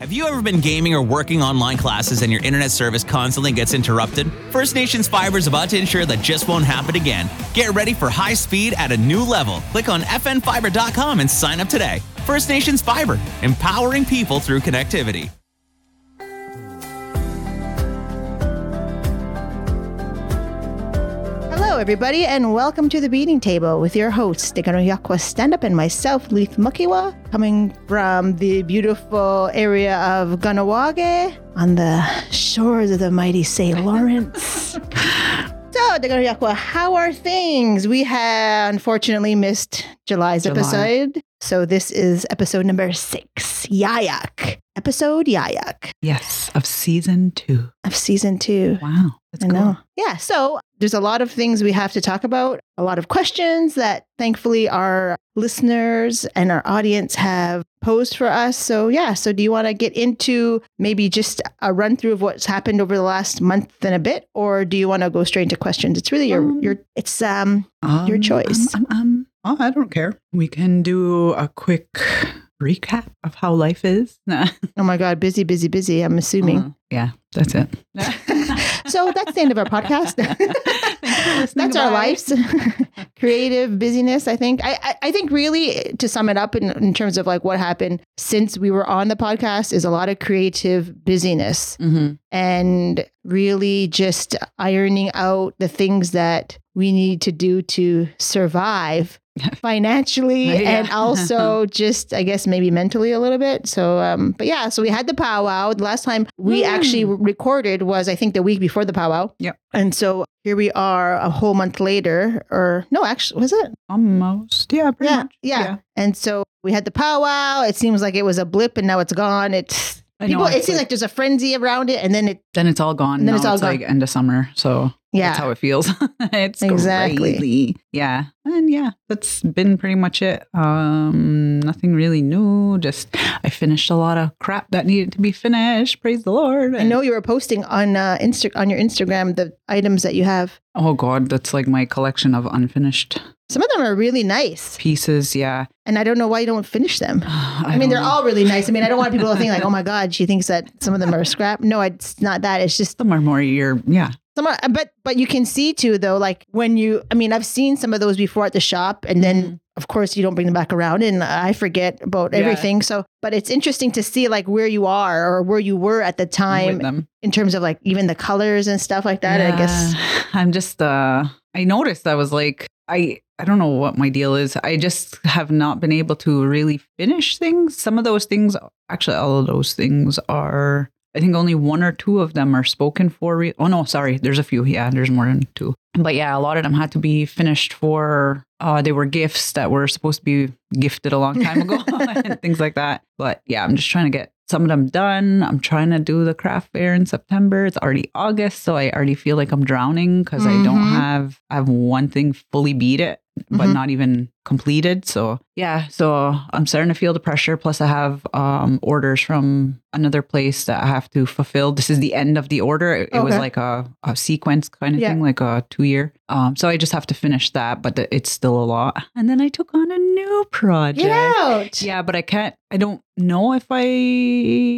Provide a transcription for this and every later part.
Have you ever been gaming or working online classes and your internet service constantly gets interrupted? First Nations Fiber is about to ensure that just won't happen again. Get ready for high speed at a new level. Click on fnfiber.com and sign up today. First Nations Fiber, empowering people through connectivity. Everybody, and welcome to the Beading Table with your host, Tekaronhiakhwa Stand Up, and myself, Leith Mahkewa, coming from the beautiful area of Kahnawake on the shores of the mighty St. Lawrence. so, Tekaronhiakhwa, how are things? We have unfortunately missed July's July. episode. So, this is episode number six, Yayak. Episode Yayak Yes, of season two. of season two. Wow. That's I know. Yeah. So there's a lot of things we have to talk about, a lot of questions that thankfully our listeners and our audience have posed for us. So, yeah. So, do you want to get into maybe just a run through of what's happened over the last month and a bit, or do you want to go straight into questions? It's really your, Um, your, it's, um, Um, Your choice. Um, um, um, oh, I don't care. We can do a quick recap of how life is. Nah. oh my God, busy, busy, busy. I'm assuming. Uh, yeah, that's it. so, that's the end of our podcast. listening. That's our Bye. lives. Creative busyness, I think. I, I, I think really to sum it up in, in terms of like what happened since we were on the podcast is a lot of creative busyness Mhm. and really just ironing out the things that we need to do to survive financially Yeah. and also just I guess maybe mentally a little bit. So um but yeah, so we had the powwow. The last time we Mm. actually recorded was I think the week before the powwow. Yep. And so here we are a whole month later or no, actually was it? Almost. Yeah, pretty Yeah, much. yeah. And so we had the powwow. It seems like it was a blip and now it's gone. It's I know, people it it's seems like, there's a frenzy around it and then it Then it's all gone. And then now it's all it's gone. like end of summer. So yeah. that's how it feels. it's Exactly. crazy. Yeah. And yeah, that's been pretty much it. Um, nothing really new. Just I finished a lot of crap that needed to be finished. Praise the Lord. I know you were posting on uh, Insta- on your Instagram the items that you have. Oh God, that's like my collection of unfinished Some of them are really nice, pieces. Yeah. and I don't know why you don't finish them. I, I, mean, they're know. all really nice. I mean, I don't want people to think like, "Oh my God, she thinks that some of them are scrap." No, it's not that. It's just some are more your yeah. Some. Are, but but you can see too, though, like when you. I mean, I've seen some of those before at the shop, and then Mhm. of course you don't bring them back around, and I forget about Yeah. everything. So, but it's interesting to see like where you are or where you were at the time in terms of like even the colors and stuff like that. I guess. I'm just uh I noticed I was like I I don't know what my deal is. I just have not been able to really finish things. Some of those things actually all of those things are I think only one or two of them are spoken for. Re- oh no, sorry. There's a few. Yeah, there's more than two. But yeah, a lot of them had to be finished for. Uh, they were gifts that were supposed to be gifted a long time ago and things like that. But yeah, I'm just trying to get some of them done. I'm trying to do the craft fair in September. It's already August, so I already feel like I'm drowning because I don't Mhm. have. I have one thing fully beat it, but Mhm. not even completed. So yeah, so I'm starting to feel the pressure. Plus, I have um, orders from another place that I have to fulfill. This is the end of the order. It, it was like a, a sequence kind of Yeah. thing, like a two year. Um, so I just have to finish that, but th- it's still a lot. And then I took on a new project. Get out. Yeah, but I can't. I don't know if I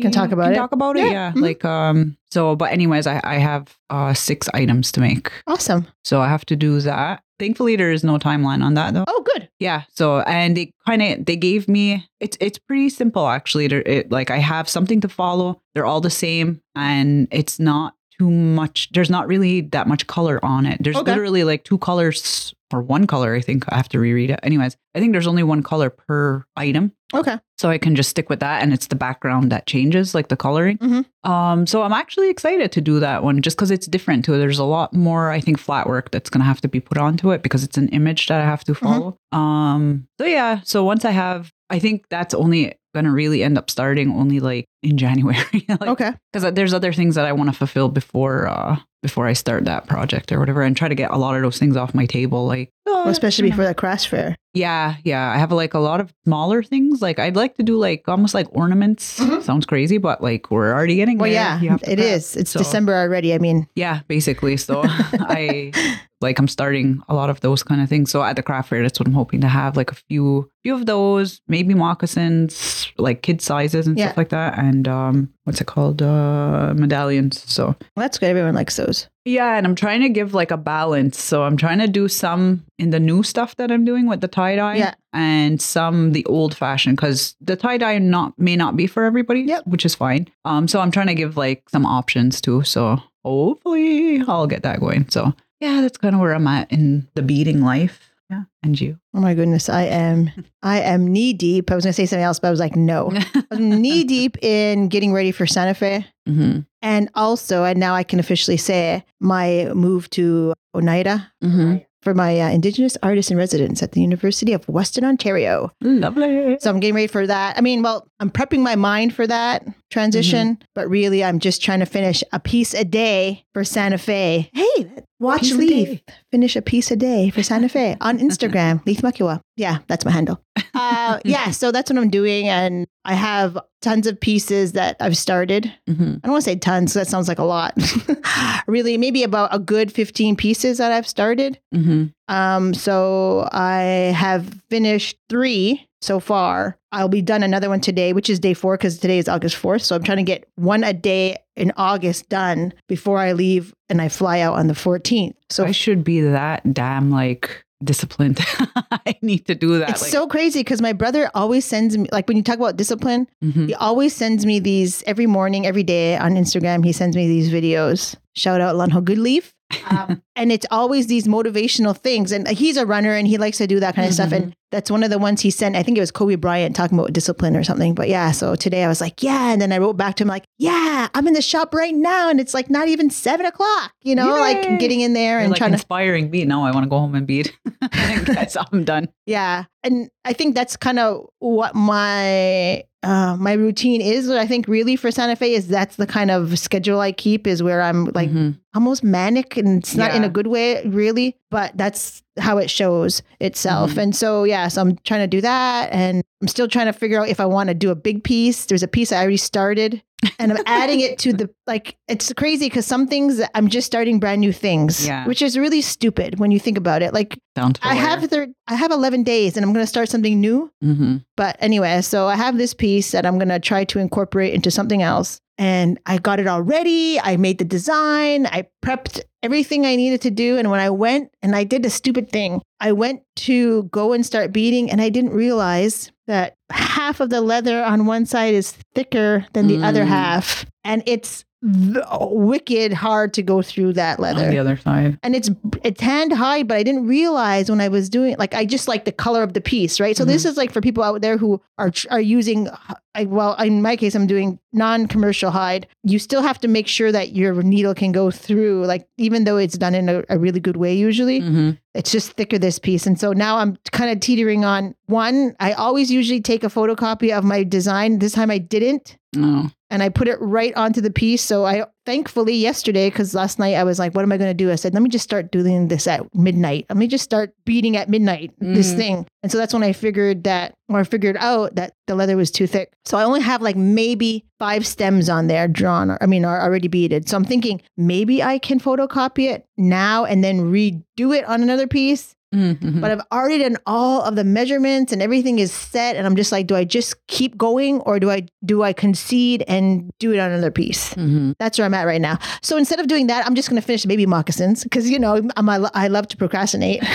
Can talk about it? Talk about it, Yeah. yeah. Mhm. Like um. So, but anyways, I I have uh six items to make, Awesome. so I have to do that. Thankfully, there is no timeline on that though. Oh, good. Yeah. So, and they kind of they gave me it's it's pretty simple actually. It, like I have something to follow. They're all the same, and it's not too much. There's not really that much color on it. There's Okay. literally like two colors or one color. I think I have to reread it. Anyways, I think there's only one color per item. Okay. So I can just stick with that, and it's the background that changes, like the coloring. Mhm. Um, so I'm actually excited to do that one, just because it's different too. There's a lot more, I think, flat work that's gonna have to be put onto it because it's an image that I have to follow. Um, so yeah, so once I have, I think that's only gonna really end up starting only like in January. like, Okay. because there's other things that I want to fulfill before uh before I start that project or whatever, and try to get a lot of those things off my table, like Well, especially you know. before the craft fair. Yeah, yeah. I have like a lot of smaller things. Like I'd like to do like almost like ornaments. Mhm. Sounds crazy, but like we're already getting Well, there. yeah, You have to it prep. is. It's So- December already. I mean, Yeah, basically. So I like I'm starting a lot of those kind of things. So at the craft fair, that's what I'm hoping to have like a few few of those, maybe moccasins, like kid sizes and Yeah. stuff like that. And and um, what's it called? Uh, medallions. So Well, that's good. Everyone likes those. yeah, and I'm trying to give like a balance. So I'm trying to do some in the new stuff that I'm doing with the tie dye, Yeah. and some the old fashioned because the tie dye not may not be for everybody, Yep. which is fine. Um, so I'm trying to give like some options too. So hopefully I'll get that going. So yeah, that's kind of where I'm at in the beading life. Yeah, and you. Oh my goodness, I am I am knee deep. I was gonna say something else, but I was like, no. I'm knee deep in getting ready for Santa Fe. hmm And also, and now I can officially say my move to Oneida hmm for my uh, Indigenous artist in residence at the University of Western Ontario. Lovely. So I'm getting ready for that. I mean, well, I'm prepping my mind for that transition, but really, I'm just trying to finish a piece a day for Santa Fe. Hey, watch Piece Leith finish a piece a day for Santa Fe on Instagram, Leith Mahkewa. Yeah, that's my handle. Uh, yeah, so that's what I'm doing. And I have tons of pieces that I've started. hmm I don't want to say tons, that sounds like a lot. really, maybe about a good 15 pieces that I've started. hmm Um, so I have finished three so far. I'll be done another one today, which is day four because today is August 4th. So I'm trying to get one a day in August done before I leave and I fly out on the 14th. So I should be that damn like disciplined. I need to do that. it's like, so crazy because my brother always sends me, like when you talk about discipline, Mhm. he always sends me these every morning, every day on Instagram. He sends me these videos. Shout out Lanho Goodleaf. Um, and it's always these motivational things. And he's a runner and he likes to do that kind of stuff. And that's one of the ones he sent. I think it was Kobe Bryant talking about discipline or something. But yeah, so today I was like, yeah. And then I wrote back to him like, yeah, I'm in the shop right now. And it's like not even seven o'clock, you know, Yay. like getting in there You're and like trying to inspiring me. Now I want to go home and beat. I guess I'm done. Yeah. And I think that's kind of what my uh, my routine is. What I think really for Santa Fe is that's the kind of schedule I keep is where I'm like Mhm. almost manic and it's not in a good way really, but that's how it shows itself. Mhm. And so yeah, so I'm trying to do that and I'm still trying to figure out if I want to do a big piece. There's a piece I already started and I'm adding it to the like it's crazy because some things I'm just starting brand new things, Yeah. which is really stupid when you think about it. Like Down to the I have thir- I have 11 days and I'm going to start something new. hmm But anyway, so I have this piece that I'm going to try to incorporate into something else. And I got it all ready. I made the design. I prepped everything I needed to do. And when I went and I did a stupid thing, I went to go and start beading and I didn't realize that half of the leather on one side is thicker than the other Mm. half. And it's v- wicked hard to go through that leather. On the other side. and it's it's hand high but i didn't realize when i was doing like i just like the color of the piece right? So this is like for people out there who are are using I, well in my case i'm doing non-commercial hide. You still have to make sure that your needle can go through like even though it's done in a, a really good way usually hmm it's just thicker this piece. And so now i'm kind of teetering on one. I always usually take a photocopy of my design. This time i didn't. No. And I put it right onto the piece. So I thankfully yesterday, because last night I was like, what am I going to do? I said, let me just start doing this at midnight. Let me just start beading at midnight, this Mm. thing. And so that's when I figured that, or I figured out that the leather was too thick. So I only have like maybe five stems on there drawn, or I mean, are already beaded. So I'm thinking maybe I can photocopy it now and then redo it on another piece. Mhm. But I've already done all of the measurements and everything is set. And I'm just like, do I just keep going or do I do I concede and do it on another piece? Mhm. That's where I'm at right now. So instead of doing that, I'm just gonna finish the baby moccasins because you know I'm, I love to procrastinate.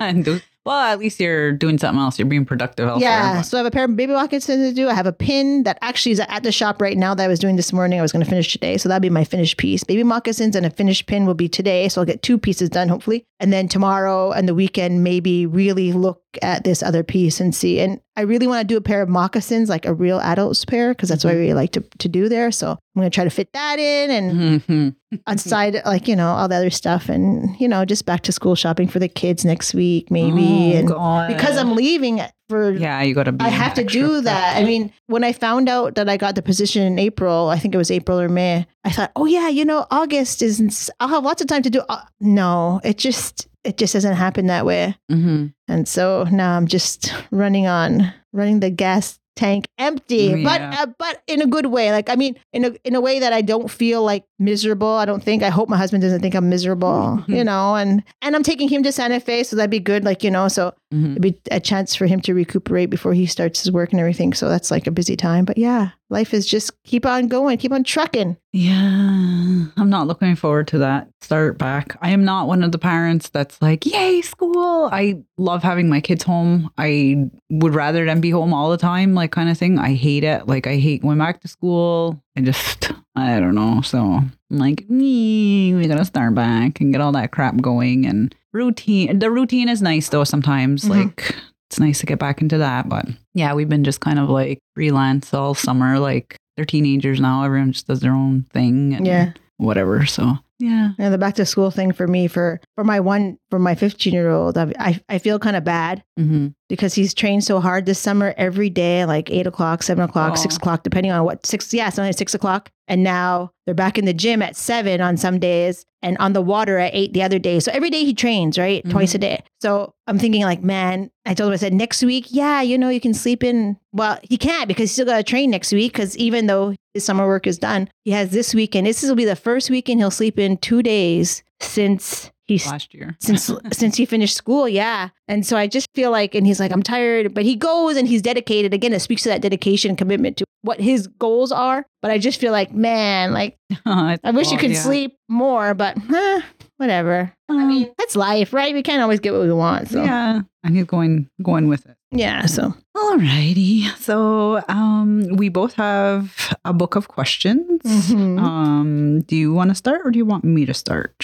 Well, at least you're doing something else. You're being productive elsewhere. yeah. So I have a pair of baby moccasins to do. I have a pin that actually is at the shop right now that I was doing this morning. I was gonna finish today, so that'll be my finished piece. Baby moccasins and a finished pin will be today. So I'll get two pieces done hopefully, and then tomorrow and the weekend maybe really look at this other piece and see. And I really want to do a pair of moccasins, like a real adult's pair, because that's what I really like to, to do there. So I'm going to try to fit that in and Mhm. outside, like, you know, all the other stuff. And, you know, just back to school shopping for the kids next week, maybe. Oh, and God. because I'm leaving for Yeah, you got to be. I have to do that. I mean, when I found out that I got the position in April, I think it was April or May, I thought, oh yeah, you know, August is, I'll have lots of time to do. Uh, no, it just, it just doesn't happen that way. Mhm. And so now I'm just running on, running the gas tank empty, but uh, but in a good way. Like I mean, in a in a way that I don't feel like miserable. I don't think. I hope my husband doesn't think I'm miserable, you know. And and I'm taking him to Santa Fe, so that'd be good. Like you know, so Mhm. it'd be a chance for him to recuperate before he starts his work and everything. So that's like a busy time. But yeah, life is just keep on going, keep on trucking. Yeah, I'm not looking forward to that start back. I am not one of the parents that's like, yay, school. I love having my kids home. I would rather them be home all the time, like kind of thing. I hate it. Like, I hate going back to school. I just, I don't know. So I'm like, we gotta start back and get all that crap going. And routine, the routine is nice though sometimes. Mhm. Like, it's nice to get back into that. But yeah, we've been just kind of like freelance all summer. Like, they're teenagers now. Everyone just does their own thing. And Yeah. Whatever. So, yeah. And the back to school thing for me for for my one for my 15 year old, I I, I feel kind of bad hmm because he's trained so hard this summer every day, like eight o'clock, seven o'clock, six o'clock, depending on what six. Yeah, sometimes six o'clock. And now they're back in the gym at seven on some days, and on the water at eight the other day. So every day he trains, right, twice a day. So I'm thinking like, man, I told him I said next week, yeah, you know, you can sleep in. Well, he can't because he's still got to train next week. Because even though his summer work is done, he has this weekend. This will be the first weekend he'll sleep in two days since he's Last year. since since he finished school yeah and so i just feel like and he's like i'm tired but he goes and he's dedicated again it speaks to that dedication and commitment to what his goals are but i just feel like man like i wish you could sleep more but whatever i mean that's life right we can't always get what we want so yeah, Yeah. And he's going going with it. So Alrighty. So um we both have a book of questions. Mhm. Um, do you want to start or do you want me to start?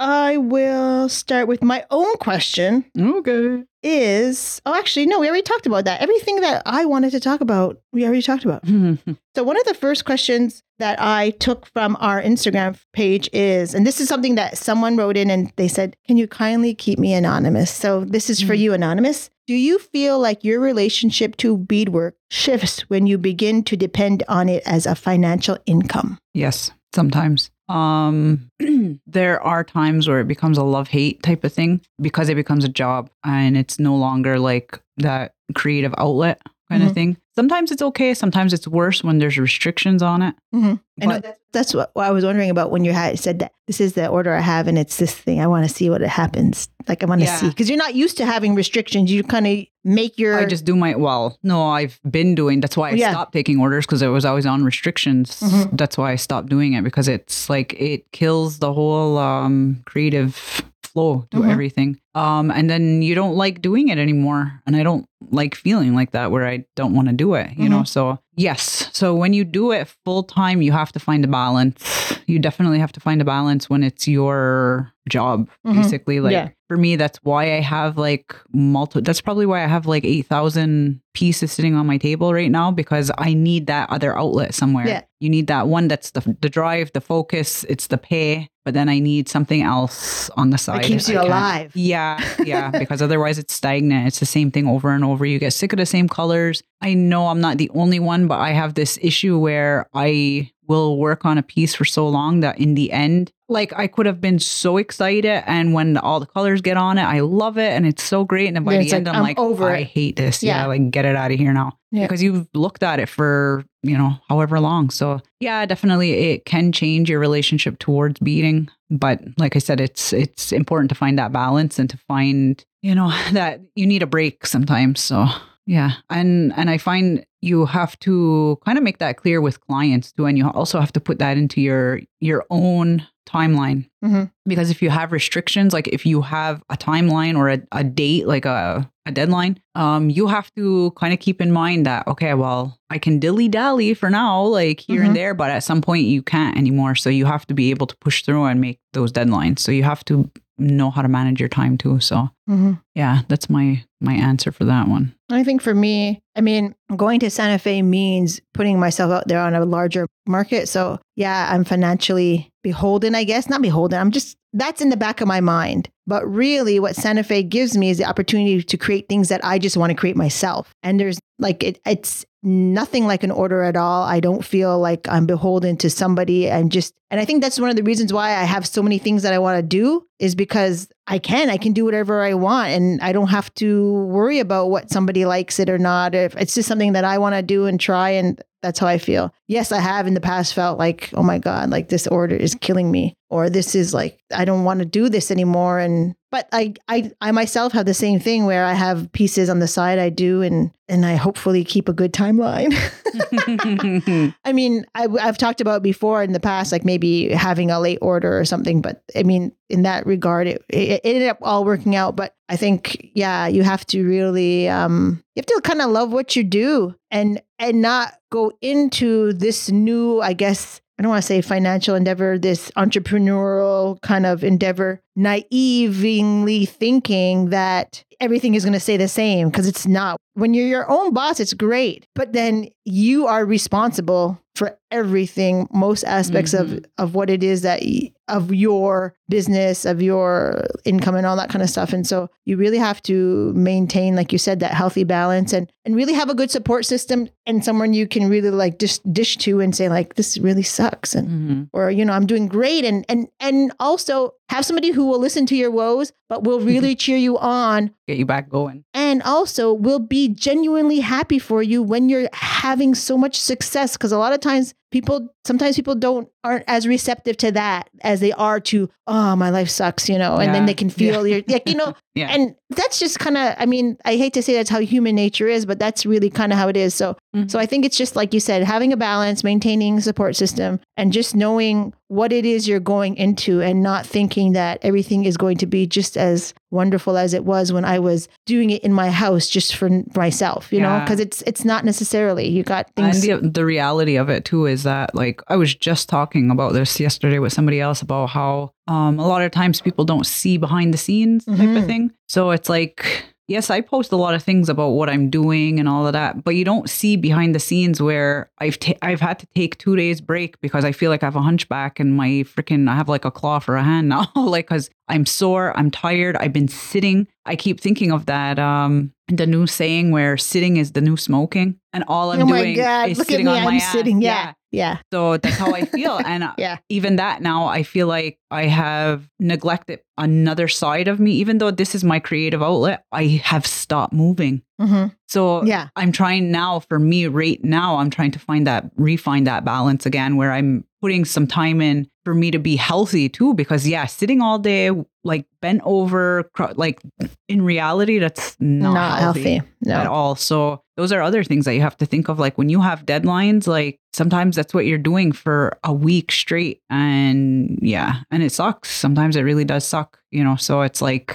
i will start with my own question Okay. is oh actually no we already talked about that everything that i wanted to talk about we already talked about So, one of the first questions that I took from our Instagram page is, and this is something that someone wrote in and they said, Can you kindly keep me anonymous? So, this is for Mhm. you, Anonymous. Do you feel like your relationship to beadwork shifts when you begin to depend on it as a financial income? Yes, sometimes. Um there are times where it becomes a love-hate type of thing because it becomes a job and it's no longer like that creative outlet kind Mhm. of thing. Sometimes it's okay, sometimes it's worse when there's restrictions on it. I know But- that's, that's what, what I was wondering about when you had said that this is the order I have and it's this thing. I want to see what it happens. Like, I want to Yeah. see because you're not used to having restrictions. You kind of make your. I just do my well. No, I've been doing. That's why I Yeah. stopped taking orders because I was always on restrictions. Mhm. That's why I stopped doing it because it's like it kills the whole um, creative flow to Mhm. everything. Um, and then you don't like doing it anymore, and I don't like feeling like that where I don't want to do it. You Mm-hmm. know, so yes. So when you do it full time, you have to find a balance. You definitely have to find a balance when it's your job, Mhm. basically. Like Yeah. for me, that's why I have like multiple. That's probably why I have like eight thousand pieces sitting on my table right now because I need that other outlet somewhere. Yeah. You need that one that's the the drive, the focus, it's the pay, but then I need something else on the side. It keeps you alive. Yeah, yeah, because otherwise it's stagnant. It's the same thing over and over. You get sick of the same colors. I know I'm not the only one, but I have this issue where I will work on a piece for so long that in the end, like I could have been so excited, and when all the colors get on it, I love it and it's so great. And then by Then the end, like, I'm I'm like, over I it. hate this. Yeah. Yeah. like get it out of here now Yeah. because you've looked at it for you know however long. So yeah, definitely it can change your relationship towards beading, but like I said, it's it's important to find that balance and to find you know that you need a break sometimes. So yeah, and and I find you have to kind of make that clear with clients too, and you also have to put that into your your own timeline Mhm. because if you have restrictions like if you have a timeline or a, a date like a, a deadline um you have to kind of keep in mind that okay well i can dilly dally for now like here Mhm. and there but at some point you can't anymore so you have to be able to push through and make those deadlines so you have to know how to manage your time too so Mhm. yeah that's my my answer for that one I think for me, I mean, going to Santa Fe means putting myself out there on a larger market. So, yeah, I'm financially beholden, I guess. Not beholden. I'm just, that's in the back of my mind. But really, what Santa Fe gives me is the opportunity to create things that I just want to create myself. And there's like, it, it's nothing like an order at all. I don't feel like I'm beholden to somebody and just, and I think that's one of the reasons why I have so many things that I want to do is because I can, I can do whatever I want and I don't have to worry about what somebody likes it or not. If it's just something that I want to do and try and That's how I feel. Yes, I have in the past felt like, oh my God, like this order is killing me. Or this is like, I don't want to do this anymore. And but I, I I myself have the same thing where I have pieces on the side I do and and I hopefully keep a good timeline. I mean, I, I've talked about before in the past, like maybe having a late order or something. But I mean, in that regard, it, it ended up all working out. But I think, yeah, you have to really, um, you have to kind of love what you do and and not go into this new, I guess, I don't want to say financial endeavor, this entrepreneurial kind of endeavor, naively thinking that everything is going to stay the same because it's not. When you're your own boss, it's great, but then you are responsible for everything, most aspects mm-hmm. of of what it is that of your business, of your income, and all that kind of stuff. And so you really have to maintain, like you said, that healthy balance and and really have a good support system and someone you can really like dish dish to and say like this really sucks and mm-hmm. or you know I'm doing great and and and also have somebody who will listen to your woes but will really cheer you on get you back going. And also we'll be genuinely happy for you when you're having so much success because a lot of times people sometimes people don't aren't as receptive to that as they are to oh my life sucks you know and yeah. then they can feel yeah. your like you know yeah. and that's just kind of i mean i hate to say that's how human nature is but that's really kind of how it is so mm-hmm. so i think it's just like you said having a balance maintaining support system and just knowing what it is you're going into and not thinking that everything is going to be just as wonderful as it was when I was doing it in my house just for myself, you yeah. know, because it's it's not necessarily you got things. And the, the reality of it too is that like I was just talking about this yesterday with somebody else about how um, a lot of times people don't see behind the scenes type mm-hmm. of thing. So it's like yes, I post a lot of things about what I'm doing and all of that, but you don't see behind the scenes where I've ta- I've had to take two days break because I feel like I have a hunchback and my freaking I have like a claw for a hand now, like because I'm sore, I'm tired, I've been sitting. I keep thinking of that um the new saying where sitting is the new smoking, and all I'm oh doing God, is sitting on my I'm ass. Sitting, yeah. yeah. Yeah. So that's how I feel. And uh, yeah. even that now, I feel like I have neglected another side of me. Even though this is my creative outlet, I have stopped moving. Mm-hmm. So yeah. I'm trying now for me right now, I'm trying to find that, refine that balance again where I'm putting some time in for me to be healthy too. Because yeah, sitting all day, like bent over, like in reality, that's not, not healthy, healthy. No. at all. So those are other things that you have to think of. Like when you have deadlines, like sometimes that's what you're doing for a week straight. And yeah, and it sucks. Sometimes it really does suck, you know? So it's like,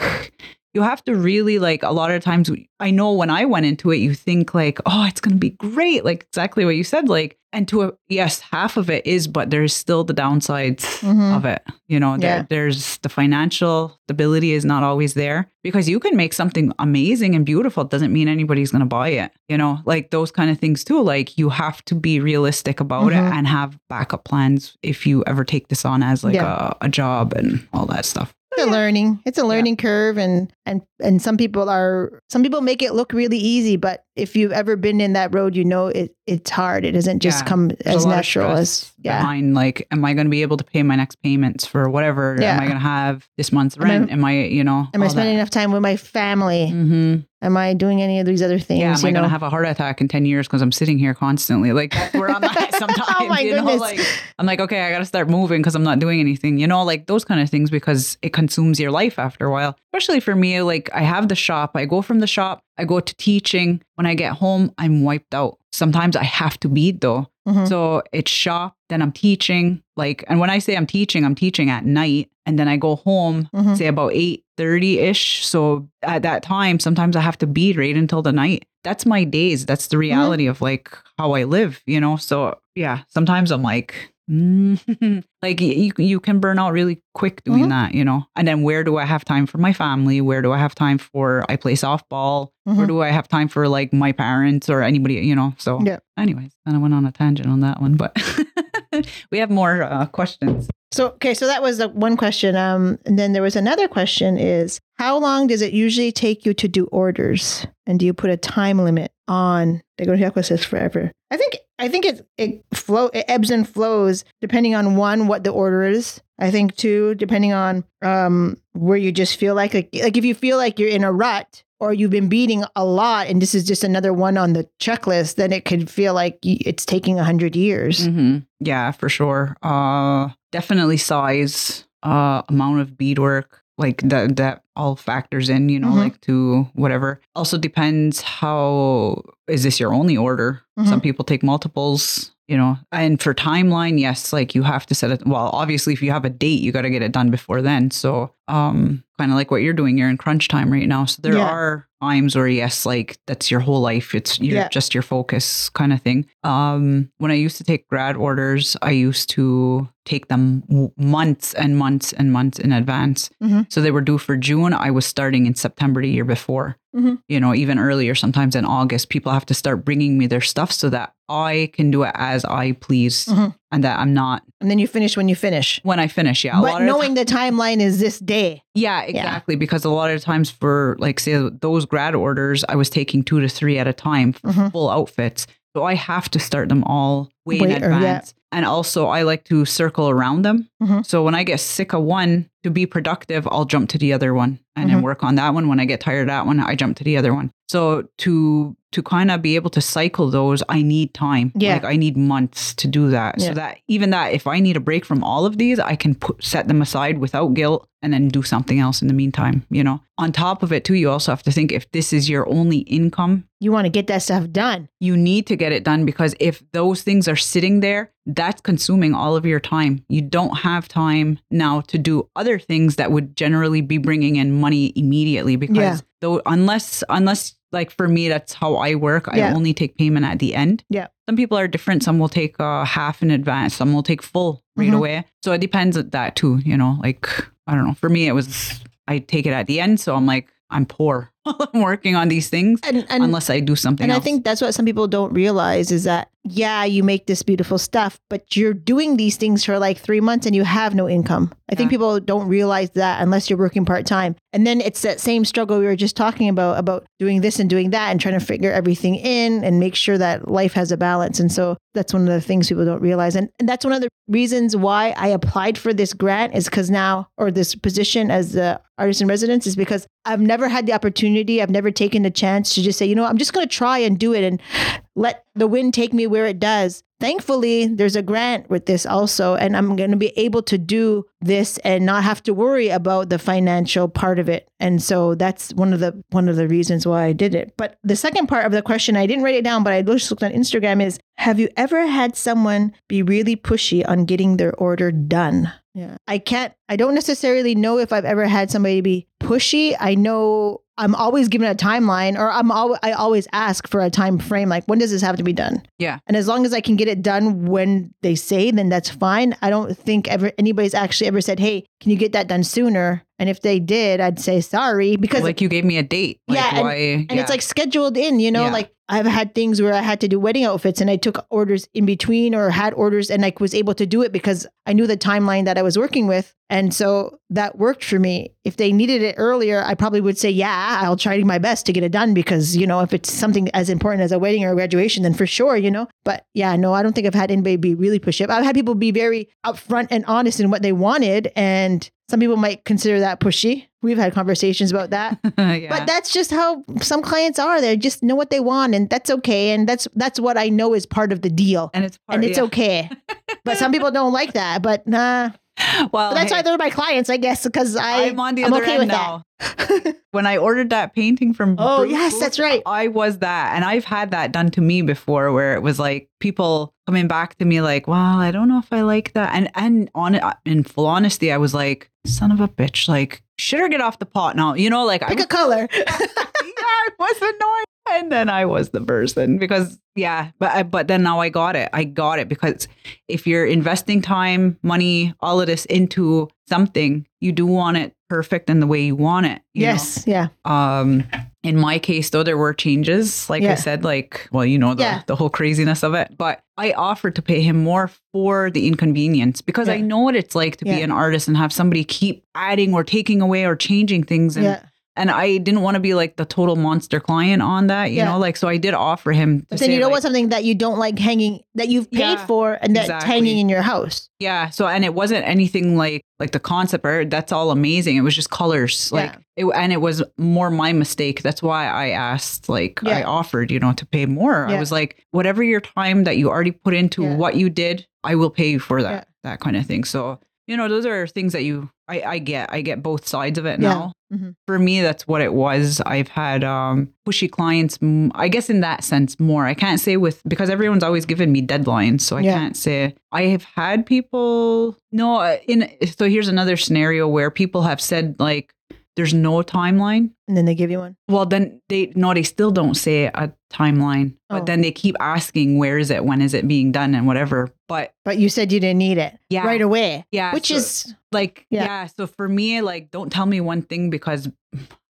you have to really like a lot of times i know when i went into it you think like oh it's going to be great like exactly what you said like and to a yes half of it is but there's still the downsides mm-hmm. of it you know there, yeah. there's the financial stability is not always there because you can make something amazing and beautiful doesn't mean anybody's going to buy it you know like those kind of things too like you have to be realistic about mm-hmm. it and have backup plans if you ever take this on as like yeah. a, a job and all that stuff it's a learning. It's a learning yeah. curve, and and and some people are some people make it look really easy, but if you've ever been in that road, you know it it's hard. It doesn't just yeah. come There's as natural as yeah. Behind like, am I going to be able to pay my next payments for whatever? Yeah. Am I going to have this month's rent? Am I, am I you know? Am I spending that. enough time with my family? Mm-hmm. Am I doing any of these other things? Yeah, am I going to have a heart attack in 10 years because I'm sitting here constantly? Like, we're I'm at sometimes. oh my you goodness. Know? Like, I'm like, okay, I got to start moving because I'm not doing anything, you know, like those kind of things because it consumes your life after a while. Especially for me, like, I have the shop, I go from the shop, I go to teaching. When I get home, I'm wiped out. Sometimes I have to beat though. Mm-hmm. So it's shop, then I'm teaching. Like, and when I say I'm teaching, I'm teaching at night. And then I go home, mm-hmm. say about 8 30 ish. So at that time, sometimes I have to be right until the night. That's my days. That's the mm-hmm. reality mm-hmm. of like how I live, you know? So yeah, sometimes I'm like, like you, you can burn out really quick doing mm-hmm. that, you know? And then where do I have time for my family? Where do I have time for, I play softball. Where mm-hmm. do I have time for like my parents or anybody, you know? So yeah. anyways, and I went on a tangent on that one, but we have more uh, questions. So okay, so that was the one question. Um, and then there was another question: is how long does it usually take you to do orders, and do you put a time limit on? They go to says forever. I think I think it it flow it ebbs and flows depending on one what the order is. I think two depending on um where you just feel like like like if you feel like you're in a rut or you've been beading a lot and this is just another one on the checklist, then it could feel like it's taking a hundred years. hmm Yeah, for sure. Uh, definitely size, uh, amount of beadwork, like that. That all factors in, you know, Mhm. like to whatever. Also depends how is this your only order? Some Mhm. people take multiples. You know, and for timeline, yes, like you have to set it. Well, obviously, if you have a date, you got to get it done before then. So, um, kind of like what you're doing, you're in crunch time right now. So there Yeah. are times where yes, like that's your whole life. It's you're Yeah. just your focus kind of thing. Um, when I used to take grad orders, I used to take them months and months and months in advance. Mhm. So they were due for June. I was starting in September the year before. Mhm. You know, even earlier, sometimes in August, people have to start bringing me their stuff so that I can do it as I please, Mhm. And that I'm not And then you finish when you finish. when I finish. Yeah, a but lot of the knowing the timeline is this day. yeah, exactly. Because a lot of times for like say those grad orders, I was taking two to three at a time for Mhm. full outfits. So I have to start them all way in Way- or, yeah. advance. And also I like to circle around them. Mhm. So when I get sick of one to be productive, I'll jump to the other one and then Mhm. work on that one. When I get tired of that one, I jump to the other one. So to to kind of be able to cycle those, I need time. Yeah. Like I need months to do that. Yeah. So that even that if I need a break from all of these, I can put set them aside without guilt and then do something else in the meantime, you know. On top of it too, you also have to think if this is your only income, You want to get that stuff done. you need to get it done because if those things are sitting there, that's consuming all of your time. You don't have time now to do other things that would generally be bringing in money immediately because Yeah. though unless unless like for me that's how I work, I only take payment at the end. Yeah. Some people are different. Some will take uh, half in advance. Some will take full right Mhm. away. So it depends on that too, you know, like I don't know. For me it was I take it at the end, so I'm like I'm poor. I'm working on these things And and unless I do something and I think that's what some people don't realize is that yeah, you make this beautiful stuff, but you're doing these things for like three months and you have no income. I think people don't realize that unless you're working part time. And then it's that same struggle we were just talking about about doing this and doing that and trying to figure everything in and make sure that life has a balance. And so that's one of the things people don't realize. And, and that's one of the reasons why I applied for this grant is because now, or this position as the artist in residence, is because I've never had the opportunity. I've never taken the chance to just say, you know, I'm just going to try and do it and let the wind take me where it does. Thankfully, there's a grant with this also, and I'm going to be able to do this and not have to worry about the financial part of it. And so that's one of the one of the reasons why I did it. But the second part of the question, I didn't write it down, but I just looked on Instagram is have you ever had someone be really pushy on getting their order done? Yeah. I can't I don't necessarily know if I've ever had somebody be pushy. I know I'm always given a timeline or I'm al- I always ask for a time frame like when does this have to be done? Yeah. And as long as I can get it done when they say then that's fine. I don't think ever anybody's actually ever said, "Hey, can you get that done sooner?" And if they did, I'd say sorry because like you gave me a date. Like Yeah, and- why and it's like scheduled in, you know, Yeah. like I've had things where I had to do wedding outfits and I took orders in between or had orders and I was able to do it because I knew the timeline that I was working with. And so that worked for me. If they needed it earlier, I probably would say, yeah, I'll try my best to get it done because, you know, if it's something as important as a wedding or a graduation, then for sure, you know. But yeah, no, I don't think I've had anybody be really pushy. I've had people be very upfront and honest in what they wanted. And some people might consider that pushy. We've had conversations about that. yeah. But that's just how some clients are. They just know what they want, and that's okay. And that's that's what I know is part of the deal, and it's part, and it's yeah. okay. but some people don't like that. But nah, Well, but that's hey, why they're my clients, I guess, because I I'm on the I'm other okay end now. When I ordered that painting from oh Bruce yes, that's right. I was that, and I've had that done to me before, where it was like people coming back to me like, "Well, I don't know if I like that," and and on uh, in full honesty, I was like, "Son of a bitch!" Like, should her get off the pot now? You know, like I Pick was a color. yeah, I was annoyed. And then I was the person because yeah, but I, but then now I got it. I got it because if you're investing time, money, all of this into something, you do want it perfect and the way you want it. you know? yes, yeah, Um in my case though there were changes like Yeah. I said like well you know the, Yeah. the whole craziness of it but I offered to pay him more for the inconvenience because I know what it's like to Yeah. be an artist and have somebody keep adding or taking away or changing things and yeah, and I didn't want to be like the total monster client on that, you Yeah. know, like so I did offer him. But then say, you don't like, want something that you don't like hanging that you've paid Yeah, for and that's exactly. hanging in your house. Yeah. So, and it wasn't anything like like the concept art. That's all amazing. It was just colors. Like, Yeah. it, and it was more my mistake. That's why I asked. Like, I offered, you know, to pay more. Yeah. I was like, whatever your time that you already put into what you did, I will pay you for that. That kind of thing. So, you know, those are things that you I, I get. I get both sides of it Yeah. now. Mhm. For me, that's what it was. I've had um pushy clients. i guess in that sense more. I can't say with because everyone's always given me deadlines, so I Yeah. can't say I have had people. No, uh, in so here's another scenario where people have said like there's no timeline. And then they give you one. Well, then they no, they still don't say a timeline, but Oh. then they keep asking where is it, when is it being done, and whatever. But But you said you didn't need it yeah, right away. yeah, Which so, is like yeah. yeah. So for me, like don't tell me one thing because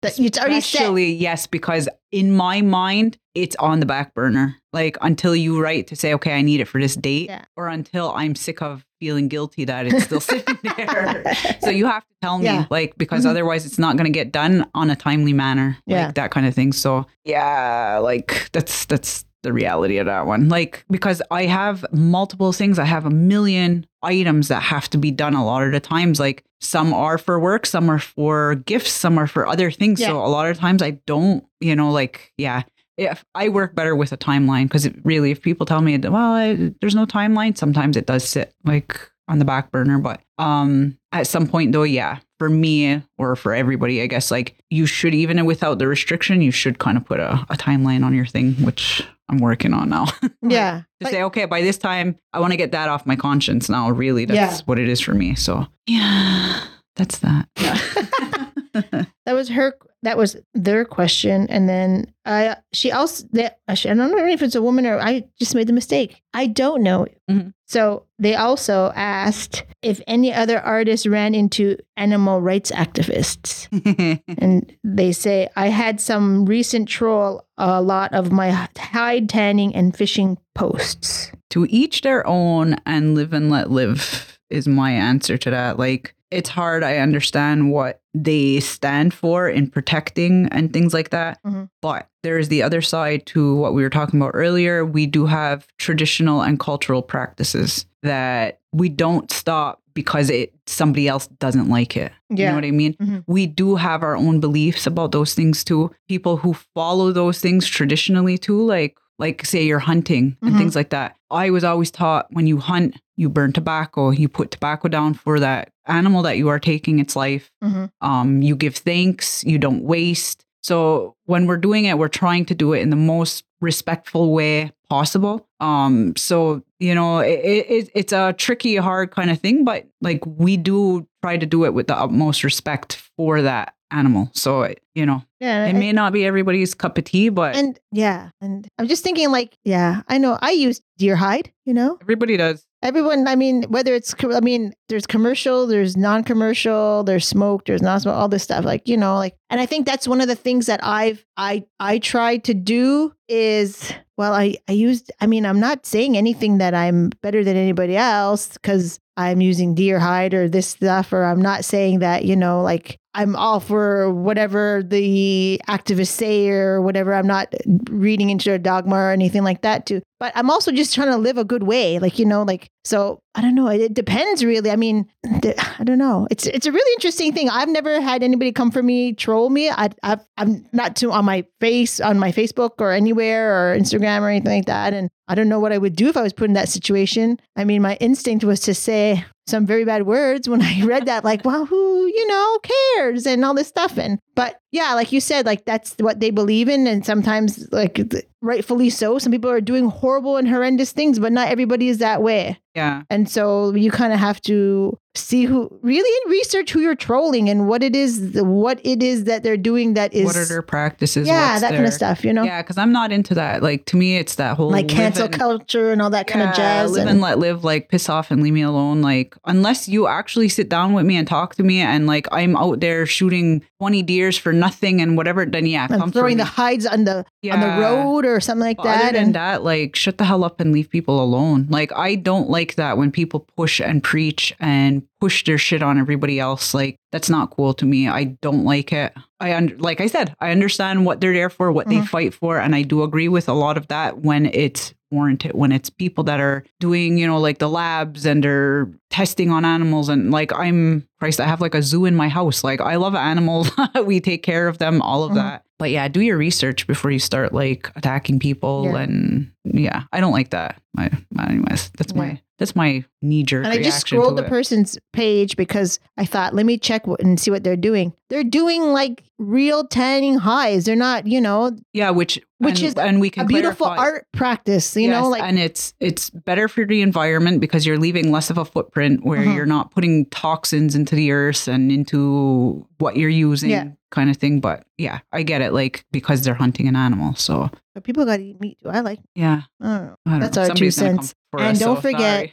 that it's already set. Yes, because in my mind, it's on the back burner. Like until you write to say, okay, I need it for this date, Yeah. or until I'm sick of feeling guilty that it's still sitting there. So you have to tell me, Yeah. like, because Mhm. otherwise it's not going to get done on a timely manner, Yeah. like that kind of thing. So yeah, like that's that's the reality of that one. Like because I have multiple things, I have a million items that have to be done a lot of the times. Like some are for work, some are for gifts, some are for other things. Yeah. So a lot of times I don't, you know, like yeah. If I work better with a timeline because really, if people tell me, well, I, there's no timeline, sometimes it does sit like on the back burner. But um, at some point, though, yeah, for me or for everybody, I guess like you should even without the restriction, you should kind of put a, a timeline on your thing, which I'm working on now. yeah. to say, okay, by this time, I want to get that off my conscience now. Really, that's Yeah. what it is for me. So yeah, that's that. that was her that was their question and then i she also that actually, i don't know if it's a woman or i just made the mistake i don't know Mhm. so they also asked if any other artists ran into animal rights activists and they say i had some recent troll a lot of my hide tanning and fishing posts to each their own and live and let live is my answer to that. Like, it's hard. I understand what they stand for in protecting and things like that. Mhm. But there is the other side to what we were talking about earlier. We do have traditional and cultural practices that we don't stop because it somebody else doesn't like it. Yeah. You know what I mean? Mhm. We do have our own beliefs about those things too. People who follow those things traditionally too, like like say you're hunting and Mhm. things like that. I was always taught when you hunt, you burn tobacco, you put tobacco down for that animal that you are taking its life. Mhm. Um, you give thanks, you don't waste. So when we're doing it, we're trying to do it in the most respectful way possible. Um, so you know, it, it, it's a tricky, hard kind of thing, but like we do try to do it with the utmost respect for that animal. So you know, yeah it may not be everybody's cup of tea, but and yeah and i'm just thinking like yeah i know i use deer hide you know everybody does. Everyone, I mean, whether it's, I mean, there's commercial, there's non commercial, there's smoke, there's not smoke, all this stuff. Like, you know, like, and I think that's one of the things that I've, I, I tried to do is, well, I, I used, I mean, I'm not saying anything that I'm better than anybody else because I'm using deer hide or this stuff, or I'm not saying that, you know, like, I'm all for whatever the activists say or whatever. I'm not reading into a dogma or anything like that too. But I'm also just trying to live a good way. Like, you know, like so I don't know. It, depends really. I mean, I don't know. It's it's a really interesting thing. I've never had anybody come for me, troll me. I I've, I'm not to on my face, on my Facebook or anywhere or Instagram or anything like that. And I don't know what I would do if I was put in that situation. I mean, my instinct was to say some very bad words when I read that, like, well, who, you know, cares and all this stuff. And, but yeah, like you said, like that's what they believe in. And sometimes, like, rightfully so, some people are doing horrible and horrendous things, but not everybody is that way. Yeah. And so you kind of have to see who really research who you're trolling and what it is, what it is that they're doing that is, what are their practices? yeah, that kind of stuff, you know, Yeah, because I'm not into that. Like to me, it's that whole like cancel and- culture and all that kind of jazz. Live and- and let live, like piss off and leave me alone. Like unless you actually sit down with me and talk to me, and like I'm out there shooting twenty deers for nothing and whatever, then yeah, for throwing the hides on the on the road or something like But that. Other than and that, like shut the hell up and leave people alone. Like I don't like that when people push and preach and and push their shit on everybody else. Like that's not cool to me. I don't like it. I under like I said, I understand what they're there for, what they Mhm. fight for, and I do agree with a lot of that when it's warranted. When it's people that are doing, you know, like the labs and they're testing on animals, and like I'm Christ, I have like a zoo in my house. Like I love animals. we take care of them, all of Mhm. that. But yeah, do your research before you start like attacking people Yeah. and yeah, I don't like that. I, anyways, that's Yeah. my that's my knee jerk. And I just scrolled the person's page because I thought, let me check what, and see what they're doing. They're doing like real tanning highs. They're not, you know, yeah, which Which and, is and we can a beautiful clarify- art practice. You know, like and it's it's better for the environment because you're leaving less of a footprint where Mhm. you're not putting toxins into the earth and into what you're using Yeah. kind of thing but yeah i get it like because they're hunting an animal so but people got to eat meat. Do I like? yeah I don't know. I don't That's know. our two Somebody's cents. And us, don't so forget.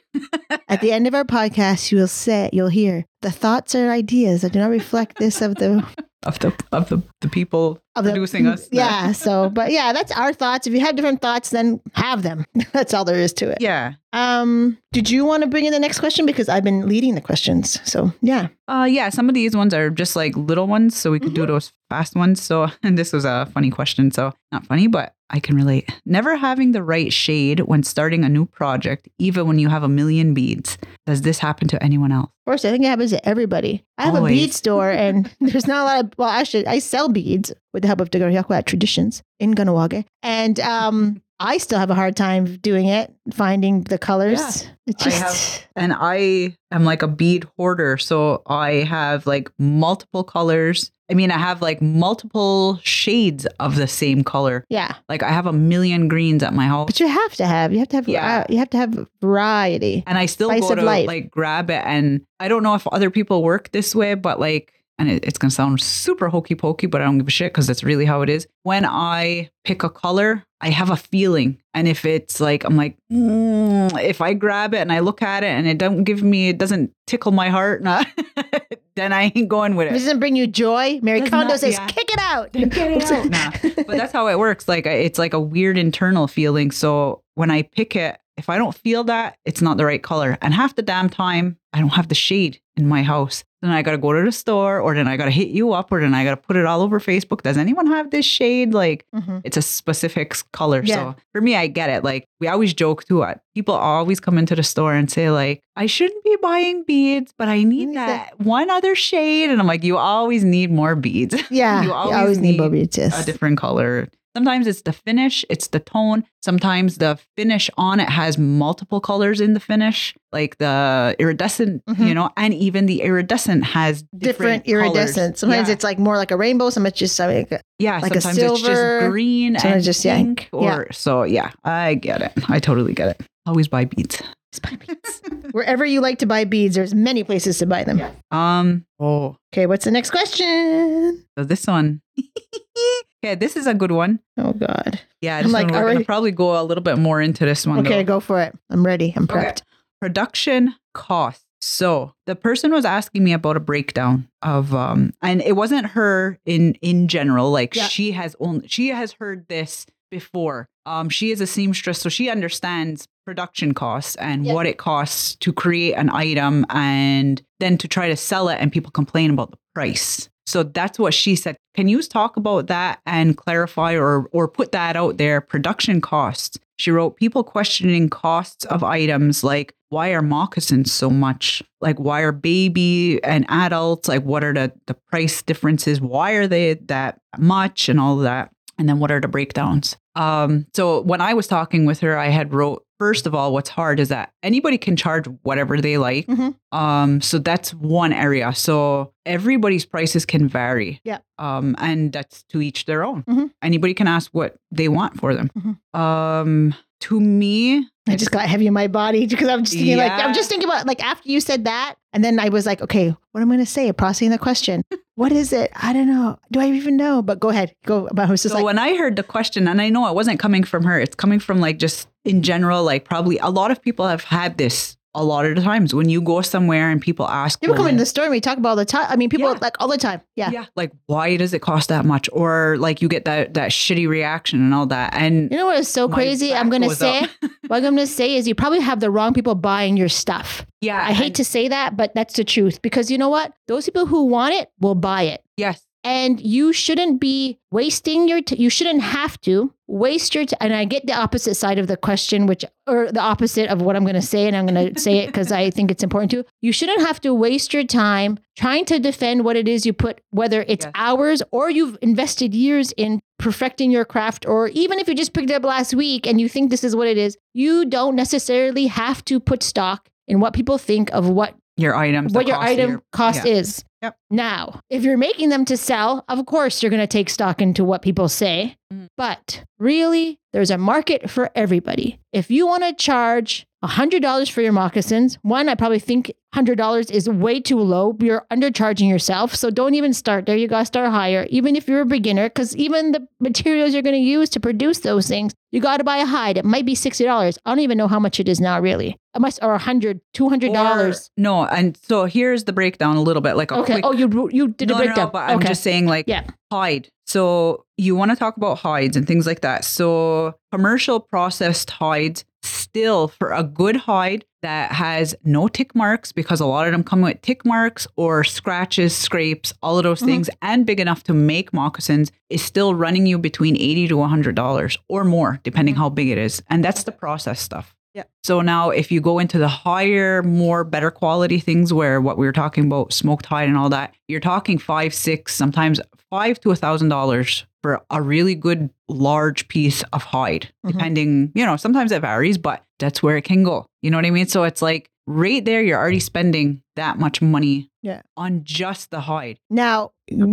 At the end of our podcast, you will say, you'll hear the thoughts or ideas that do not reflect this of the of the of the, the people of the producing us Yeah. So, but yeah, that's our thoughts. If you have different thoughts, then have them. that's all there is to it. yeah Um, did you want to bring in the next question because I've been leading the questions? So yeah. Uh, yeah, some of these ones are just like little ones, so we could do those fast ones. So, and this was a funny question, so not funny, but I can relate. Never having the right shade when starting a new project, even when you have a million beads. Does this happen to anyone else? Of course, I think it happens to everybody. I have a bead store, and there's not a lot of. Well, actually, I sell beads with the help of Tekaronhiakhwa at Traditions in Kahnawake, and um, I still have a hard time doing it, finding the colors. It's I just And I am like a bead hoarder, so I have like multiple colors. I mean, I have like multiple shades of the same color. yeah. Like I have a million greens at my house. But you have to have. You have to have. Yeah. uh, you have to have variety. and I still Spice go to life. like grab it. And I don't know if other people work this way, but like, and it, it's gonna sound super hokey pokey, but I don't give a shit because that's really how it is. When I pick a color, I have a feeling, and if it's like I'm like, mm, if I grab it and I look at it and it don't give me, it doesn't tickle my heart, nah, then I ain't going with it it. doesn't bring you joy, Mary Does Kondo not- says, yeah. "Kick it out." Get it out. Nah. But that's how it works. Like it's like a weird internal feeling. So when I pick it, if I don't feel that, it's not the right color. And half the damn time, I don't have the shade in my house. Then I got to go to the store, or then I got to hit you up, or then I got to put it all over Facebook. Does anyone have this shade? Like Mhm. it's a specific color. Yeah. So for me, I get it. Like we always joke too. uh, People always come into the store and say like, I shouldn't be buying beads, but I need Need that one other shade. And I'm like, you always need more beads. Yeah, You you always always, need, need more beads. Yes. a different color. Sometimes it's the finish, it's the tone. Sometimes the finish on it has multiple colors in the finish, like the iridescent, Mhm. you know, and even the iridescent has different, different, colors. iridescent. Sometimes yeah. it's like more like a rainbow. Sometimes it's just like yeah, like a sometimes it's silver, just green sometimes and just, yeah, or yeah. so. Yeah, I get it. I totally get it. Always buy beads. spy beads. Wherever you like to buy beads, there's many places to buy them. Um. Oh, Okay, what's the next question? so this one. okay, this is a good one. Oh God. Yeah, I'm like, one, we're already- gonna probably go a little bit more into this one. Okay, though. go for it. I'm ready. I'm Okay. prepped. production costs. So the person was asking me about a breakdown of um and it wasn't her in in general like Yeah. she has only she has heard this before. Um she is a seamstress so she understands production costs and Yeah. what it costs to create an item and then to try to sell it and people complain about the price. So that's what she said. Can you talk about that and clarify or or put that out there production costs? She wrote people questioning costs of items like why are moccasins so much? Like why are baby and adults like what are the the price differences? Why are they that much and all that? And then what are the breakdowns? Um so when I was talking with her I had wrote first of all what's hard is that anybody can charge whatever they like. Mhm. Um so that's one area. So everybody's prices can vary. Yeah. Um and that's to each their own. Mhm. Anybody can ask what they want for them. Mhm. Um to me I just got heavy in my body because I'm just thinking like I'm just thinking about like after you said that, and then I was like, okay, what am I going to say? Processing the question. what is it? I don't know. Do I even know? But go ahead. Go. But I was just so like, when I heard the question, and I know it wasn't coming from her, it's coming from like just in general, like probably a lot of people have had this a lot of the times when you go somewhere and people ask, People come into the store and we talk about all the time. I mean, people Yeah. like all the time. Yeah. yeah, like why does it cost that much? Or like you get that that shitty reaction and all that. And You know what is so crazy? I'm going to say, what I'm going to say is you probably have the wrong people buying your stuff. yeah, I hate to say that, but that's the truth because you know what? Those people who want it will buy it. yes, And you shouldn't be wasting your t- you shouldn't have to waste your t- and I get the opposite side of the question which or the opposite of what I'm going to say and I'm going to say it cuz I think it's important to You shouldn't have to waste your time trying to defend what it is you put whether it's Yes. hours or you've invested years in perfecting your craft or even if you just picked it up last week and you think this is what it is, you don't necessarily have to put stock in what people think of what your items, what your cost item your- cost yeah. is. Yep. Now, if you're making them to sell, of course you're going to take stock into what people say. Mhm. But really, there's a market for everybody. If you want to charge $100 for your moccasins, one, I probably think $100 is way too low. You're undercharging yourself. So don't even start there. You got to start higher, even if you're a beginner, because even the materials you're going to use to produce those things, you got to buy a hide. It might be $60. I don't even know how much it is now, really. It must, or $100, $200. Or- no, and so here's the breakdown a little bit, like Okay. quick oh, you you did no, a breakdown. No, but I'm just saying, like, Yeah. hide. So you want to talk about hides and things like that. So commercial processed hides, still for a good hide that has no tick marks, because a lot of them come with tick marks or scratches, scrapes, all of those Mhm. things, and big enough to make moccasins, is still running you between eighty to hundred dollars or more, depending how big it is. And that's the process stuff. Yeah. So now, if you go into the higher, more better quality things, where what we were talking about, smoked hide and all that, you're talking five, six, sometimes five to a thousand dollars for a really good large piece of hide. Mhm. Depending, you know, sometimes it varies, but that's where it can go. You know what I mean? So it's like right there, you're already spending that much money Yeah. on just the hide. Now,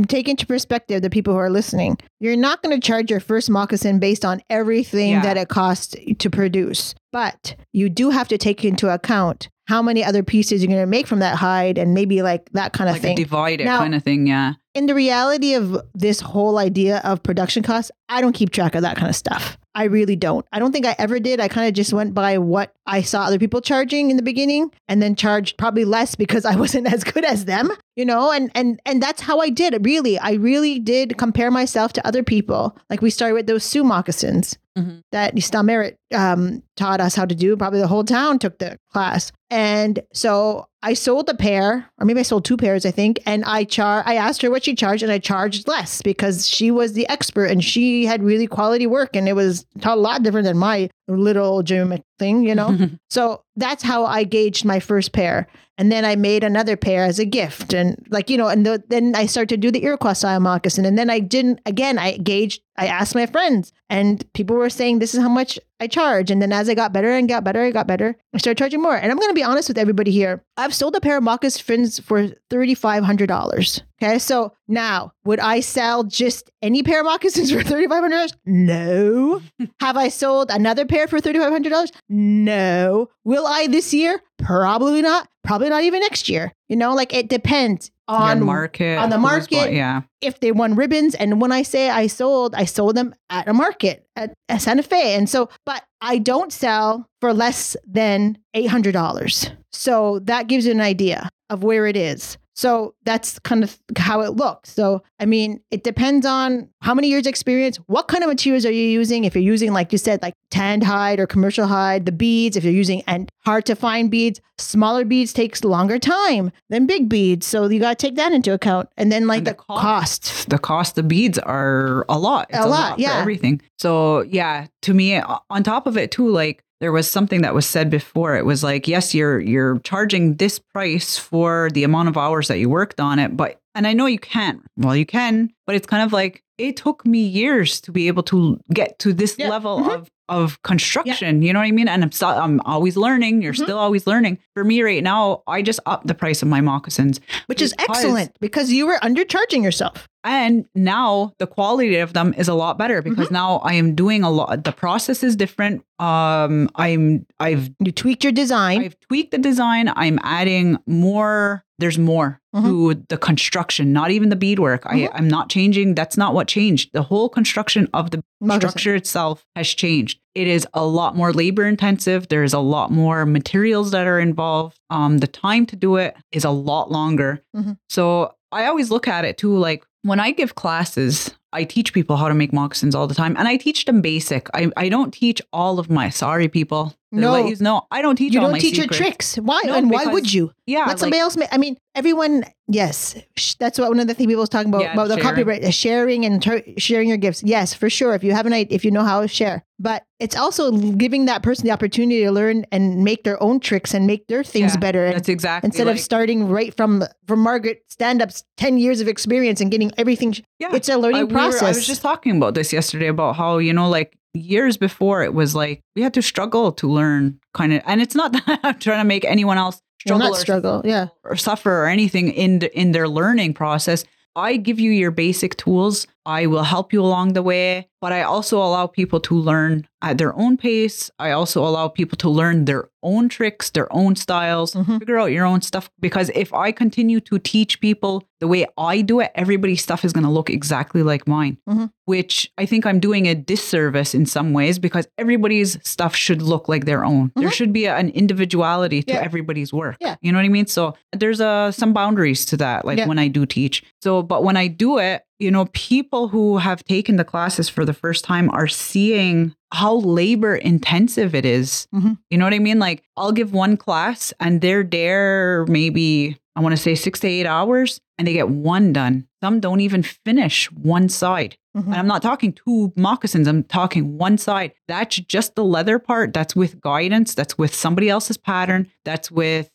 take into perspective the people who are listening. You're not going to charge your first moccasin based on everything Yeah. that it costs to produce, but you do have to take into account how many other pieces you're going to make from that hide and maybe like that kind of Like thing. divide it Now- kind of thing. Yeah. In the reality of this whole idea of production costs, I don't keep track of that kind of stuff. I really don't. I don't think I ever did. I kind of just went by what I saw other people charging in the beginning and then charged probably less because I wasn't as good as them, you know, and and and that's how I did it. Really. I really did compare myself to other people. Like we started with those Sioux moccasins Mhm. that Stam Merritt um, taught us how to do. Probably the whole town took the class. And so I sold a pair, or maybe I sold two pairs, I think. And I char I asked her what she charged, and I charged less because she was the expert and she had really quality work, and it was a lot different than my little gym thing, you know. so that's how I gauged my first pair. And then I made another pair as a gift. And like, you know, and the, then I started to do the Iroquois style moccasin. And then I didn't, again, I gauged, I asked my friends and people were saying, this is how much I charge. And then as I got better and got better, I got better, I started charging more. And I'm going to be honest with everybody here. I've sold a pair of moccasins for $3,500. Okay. So now would I sell just any pair of moccasins for $3,500? No. Have I sold another pair for $3,500? No. Will I this year? Probably not. Probably not even next year. You know, like it depends on Your market. on the market. what- yeah. if they won ribbons. And when I say I sold, I sold them at a market at, at Santa Fe. And so, but I don't sell for less than $800. So that gives you an idea of where it is. So that's kind of how it looks. So, I mean, it depends on how many years experience, what kind of materials are you using? If you're using, like you said, like tanned hide or commercial hide, the beads, if you're using and hard to find beads, smaller beads takes longer time than big beads. So you got to take that into account. And then like And the, the cost. cost. The cost of beads are a lot. It's A lot, for yeah. everything. So yeah, to me, on top of it too, like there was something that was said before. It was like, yes, you're you're charging this price for the amount of hours that you worked on it, but and I know you can. Well, you can, but it's kind of like it took me years to be able to get to this Yeah. level Mhm. of of construction. You know what I mean? And I'm so, I'm always learning. You're Mhm. still always learning. For me right now, I just up the price of my moccasins, which is excellent because you were undercharging yourself. And now the quality of them is a lot better Mm-hmm. because now I am doing a lot. The process is different. Um, I'm I've You tweaked your design. I've tweaked the design. I'm adding more there's more to the construction, not even the beadwork. Mhm. I, I'm not changing. That's not what changed. The whole construction of the structure itself has changed. It is a lot more labor intensive. There's a lot more materials that are involved. Um, the time to do it is a lot longer. Mhm. So I always look at it too, like when I give classes, I teach people how to make moccasins all the time, and I teach them basic. I, I don't teach all of my sorry people. No. let you know I don't teach. You don't teach your tricks. Why? No, and why would you? Yeah, Let like- somebody else make. I mean, everyone. Yes, sh- that's what one of the things people was talking about Yeah, about the copyright, sharing and ter- sharing your gifts. Yes, for sure. If you have an idea, if you know how to share, but it's also giving that person the opportunity to learn and make their own tricks and make their things Yeah, better. And That's exactly instead of starting right from from Margaret stand ups, ten years of experience and getting everything. Yeah. It's a learning I, we were- I was just talking about this yesterday about how, you know, like years before it was like we had to struggle to learn kind of, and it's not that I'm trying to make anyone else struggle not or, struggle. Yeah. or suffer or anything in the, in their learning process. I give you your basic tools. I will help you along the way, but I also allow people to learn at their own pace. I also allow people to learn their own tricks, their own styles, Mhm. figure out your own stuff. Because if I continue to teach people the way I do it, everybody's stuff is going to look exactly like mine, Mhm. which I think I'm doing a disservice in some ways because everybody's stuff should look like their own. There Mhm. should be an individuality to Yeah. everybody's work. Yeah. You know what I mean? So there's uh, some boundaries to that, like Yeah. when I do teach. So, but when I do it, you know, people who have taken the classes for the first time are seeing how labor intensive it is. Mhm. You know what I mean? Like I'll give one class and they're there maybe, I want to say six to eight hours and they get one done. Some don't even finish one side. Mhm. And I'm not talking two moccasins, I'm talking one side. That's just the leather part. That's with guidance. That's with somebody else's pattern. That's with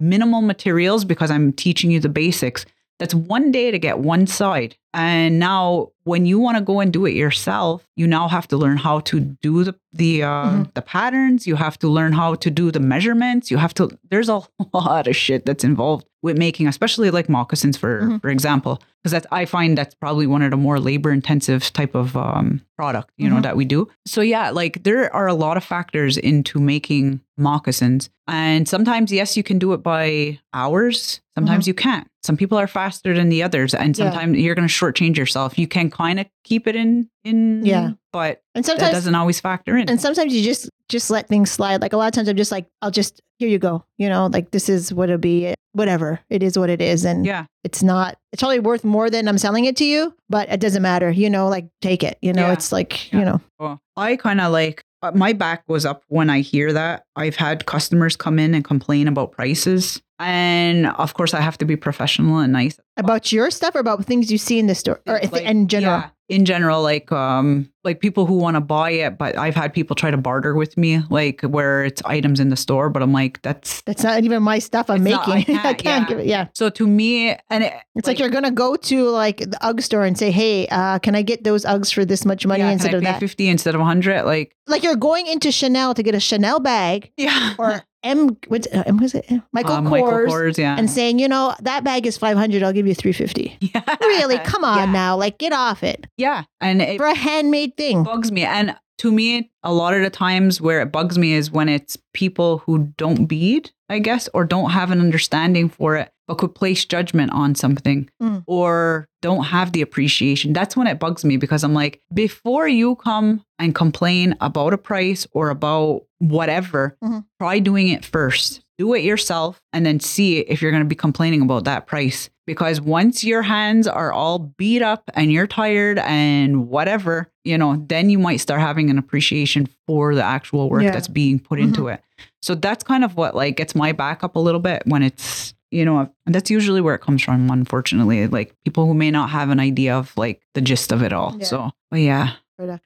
minimal materials because I'm teaching you the basics. That's one day to get one side. And now when you want to go and do it yourself, you now have to learn how to do the the uh, Mhm. the patterns. You have to learn how to do the measurements. You have to there's a lot of shit that's involved with making, especially like moccasins for Mhm. for example. Because that's I find that's probably one of the more labor intensive type of um, product, you know, Mhm. that we do. So yeah, like there are a lot of factors into making moccasins. And sometimes, yes, you can do it by hours. Sometimes you can't. Some people are faster than the others, and Yeah. sometimes you're going to shortchange yourself. You can kind of keep it in in Yeah. but And that sometimes doesn't always factor in. and sometimes you just just let things slide like a lot of times i'm just like i'll just here you go you know like this is what it'll be whatever it is what it is and yeah, it's not it's probably worth more than i'm selling it to you but it doesn't matter you know like take it you know Yeah. it's like Yeah. you know well, I kind of like uh, my back was up when I hear that. I've had customers come in and complain about prices, and of course, I have to be professional and nice. about your stuff or about things you see in the store or Like, in general yeah, in general, like um, like people who want to buy it, but I've had people try to barter with me, like where it's items in the store, but I'm like, that's that's not even my stuff i'm making I i can't, can't yeah. give it yeah so to me, and it, it's like, you're gonna go to like the UGG store and say, "Hey, uh, can I get those UGGs for this much money yeah, instead of that?" fifty instead of hundred? Like, Like you're going into Chanel to get a Chanel bag yeah, or M, what's uh, M was it Michael Uh, Kors, Michael Kors, yeah, and saying, you know, that bag is five hundred. I'll give you three fifty. yeah. Really? Come on Yeah. now, like get off it yeah, and it for a handmade thing. bugs me. And to me, a lot of the times where it bugs me is when it's people who don't bead, I guess, or don't have an understanding for it, but could place judgment on something Mm. or don't have the appreciation. That's when it bugs me because I'm like, before you come and complain about a price or about whatever, Mhm. try doing it first. Do it yourself and then see if you're going to be complaining about that price. Because once your hands are all beat up and you're tired and whatever, you know, then you might start having an appreciation for the actual work Yeah. that's being put into it. So that's kind of what like gets my back up a little bit when it's, you know, and that's usually where it comes from, unfortunately. Like people who may not have an idea of like the gist of it all. Yeah. So, but yeah,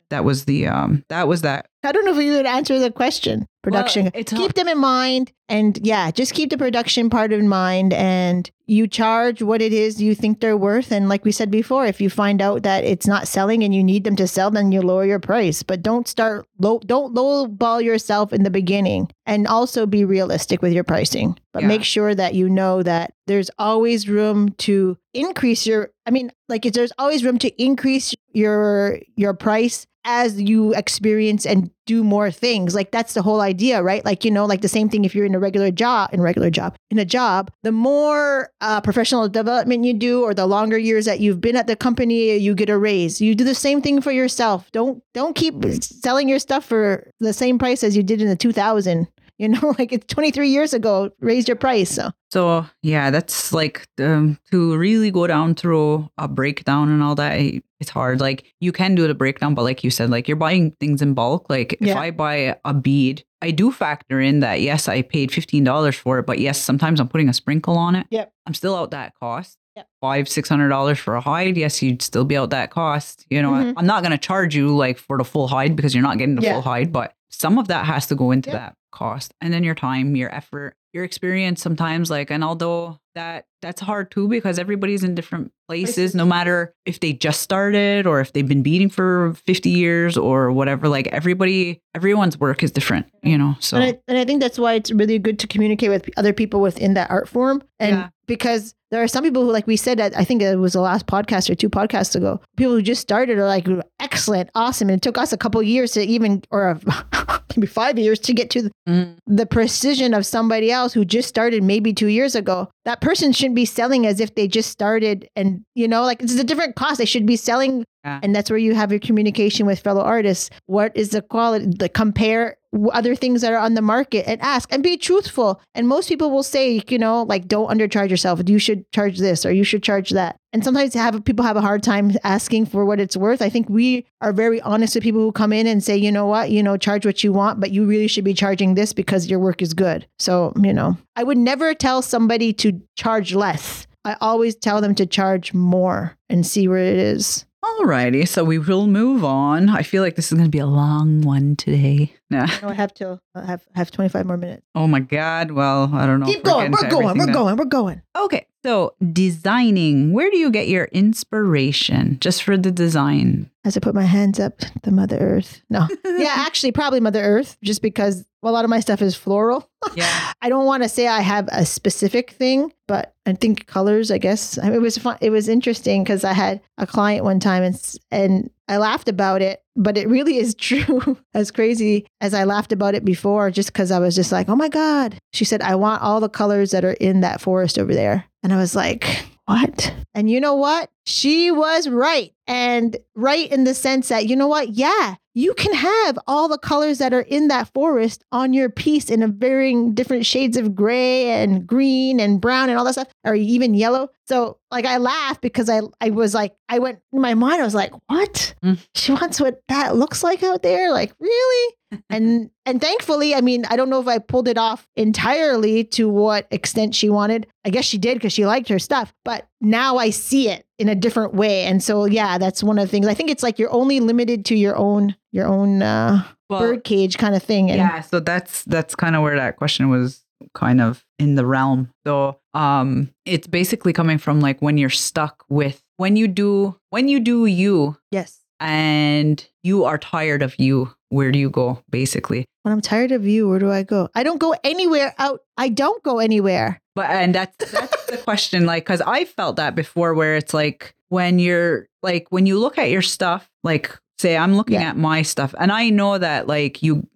that was the, um, that was that. I don't know if you would answer the question. Production. Well, it's keep them in mind, and yeah, just keep the production part in mind. And you charge what it is you think they're worth. And like we said before, if you find out that it's not selling and you need them to sell, then you lower your price. But don't start low. Don't lowball yourself in the beginning, and also be realistic with your pricing. But Yeah. make sure that you know that there's always room to increase your. I mean, like there's always room to increase your your price as you experience and do more things. Like that's the whole idea, right? Like, you know, like the same thing if you're in a regular job, in a regular job, in a job, the more uh, professional development you do or the longer years that you've been at the company, you get a raise. You do the same thing for yourself. Don't don't keep selling your stuff for the same price as you did in the 2000. You know, like it's 23 years ago, raised your price. So So yeah, that's like um, to really go down through a breakdown and all that. It's hard. Like you can do the breakdown, but like you said, like you're buying things in bulk. Like if Yeah. I buy a bead, I do factor in that. Yes, I paid fifteen dollars for it, but yes, sometimes I'm putting a sprinkle on it. Yep. I'm still out that cost. Yep. Five six hundred dollars for a hide. Yes, you'd still be out that cost. You know, Mhm. I'm not gonna charge you like for the full hide because you're not getting the Yeah. full hide, but some of that has to go into that cost and then your time your effort your experience sometimes like and although that that's hard too because everybody's in different places no matter if they just started or if they've been beating for 50 years or whatever like everybody everyone's work is different you know so And I, and I think that's why it's really good to communicate with other people within that art form. And Yeah. because there are some people who, like we said, I think it was the last podcast or two podcasts ago, people who just started are like, excellent, awesome. And it took us a couple years to even, or maybe five years to get to Mm. the precision of somebody else who just started maybe two years ago. That person shouldn't be selling as if they just started and, you know, like it's a different cost. They should be selling Yeah. and that's where you have your communication with fellow artists. What is the quality? The compare other things that are on the market and ask and be truthful. And most people will say, you know, like don't undercharge yourself. You should charge this or you should charge that. And sometimes have people have a hard time asking for what it's worth. I think we are very honest with people who come in and say, you know what, you know, charge what you want, but you really should be charging this because your work is good. So, you know, I would never tell somebody to charge less. I always tell them to charge more and see where it is. Alrighty so we will move on i feel like this is going to be a long one today. No, I have I have have 25 more minutes. oh my god well i don't know Keep going. We're going. We're that- going. We're going. Okay, so designing. Where do you get your inspiration just for the design? As I put my hands up the Mother Earth. No. yeah, actually, probably Mother Earth, just because a lot of my stuff is floral. Yeah. I don't want to say I have a specific thing, but I think colors. I guess I mean, it was fun. It was interesting because I had a client one time and and I laughed about it, but it really is true. as crazy as I laughed about it before, just because I was just like, oh my god. She said, I want all the colors that are in that forest over there, and I was like. What? And you know what? She was right. And right in the sense that, you know what? Yeah, you can have all the colors that are in that forest on your piece in a varying different shades of gray and green and brown and all that stuff, or even yellow. So like I laughed because I I was like I went in my mind, I was like, what? Mm. She wants what that looks like out there? Like, really? and and thankfully, I mean, I don't know if I pulled it off entirely to what extent she wanted. I guess she did because she liked her stuff, but now I see it in a different way. And so yeah, that's one of the things. I think it's like you're only limited to your own your own uh Well, bird cage kind of thing. And yeah, so that's that's kind of where that question was kind of in the realm. So, um it's basically coming from like when you're stuck with when you do when you do you yes. and you are tired of you, where do you go basically? When I'm tired of you, where do I go? I don't go anywhere out. I don't go anywhere. But and that's that's the question, like, because I felt that before, where it's like when you're like when you look at your stuff, like say I'm looking Yeah. at my stuff, and I know that like you,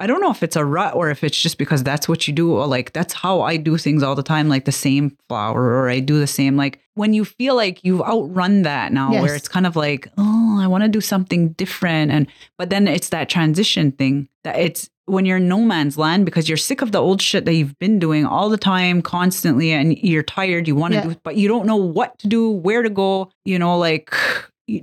I don't know if it's a rut or if it's just because that's what you do, or like that's how I do things all the time, like the same flower, or I do the same. Like when you feel like you've outrun that now, Yes. where it's kind of like, oh, I want to do something different, and but then it's that transition thing that it's when you're in no man's land because you're sick of the old shit that you've been doing all the time constantly and you're tired you want to Yeah. do but you don't know what to do where to go you know like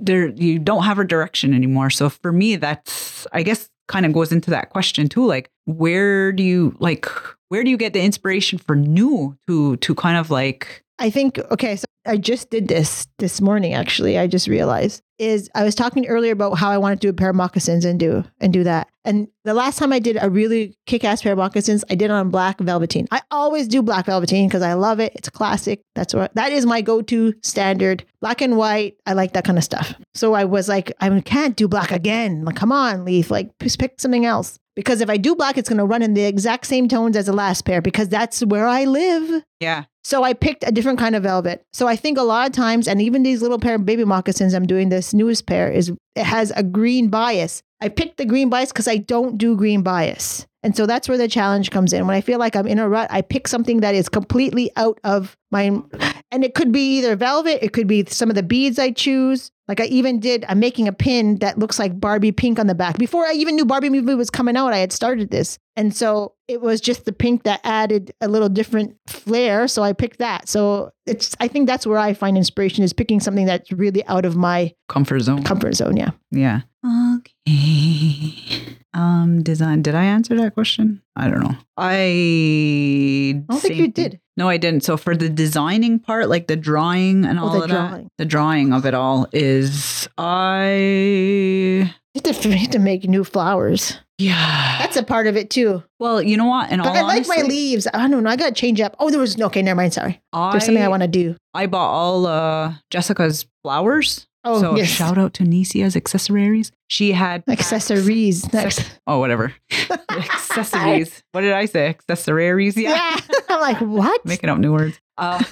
there you don't have a direction anymore. So for me that's i guess kind of goes into that question too like where do you like where do you get the inspiration for new to to kind of like I think okay, so I just did this this morning actually. I just realized is I was talking earlier about how I wanted to do a pair of moccasins and do and do that. And the last time I did a really kick-ass pair of moccasins, I did it on black velveteen. I always do black velveteen because I love it. It's classic. That's what that is my go-to standard. Black and white. I like that kind of stuff. So I was like, I can't do black again. Like, come on, Leith. Like, just pick something else. Because if I do black, it's going to run in the exact same tones as the last pair because that's where I live. Yeah. So I picked a different kind of velvet. So I think a lot of times, and even these little pair of baby moccasins I'm doing this newest pair is it has a green bias. I picked the green bias because I don't do green bias. And so that's where the challenge comes in. When I feel like I'm in a rut, I pick something that is completely out of my and it could be either velvet, it could be some of the beads I choose. Like I even did, I'm making a pin that looks like Barbie pink on the back. Before I even knew Barbie movie was coming out, I had started this. And so it was just the pink that added a little different flair. So I picked that. So it's I think that's where I find inspiration is picking something that's really out of my Comfort zone. comfort zone. Yeah. Yeah. Okay. Um, design. Did I answer that question? I don't know. I. I don't think you did. No, I didn't. So for the designing part, like the drawing and all Oh, the of drawing. that, the drawing of it all is I. You have to, to make new flowers. Yeah. That's a part of it too. well, you know what? And I like my leaves. I don't know. I gotta change up. Oh, there was okay. Never mind. Sorry. There's something I want to do. I bought all uh Jessica's flowers. Oh, so yes. shout out to Nisia's accessories. She had Accessories. Next. Oh, whatever. Accessories. what did I say? Accessories. Yeah. Yeah. I'm like, what? Making up new words. Uh,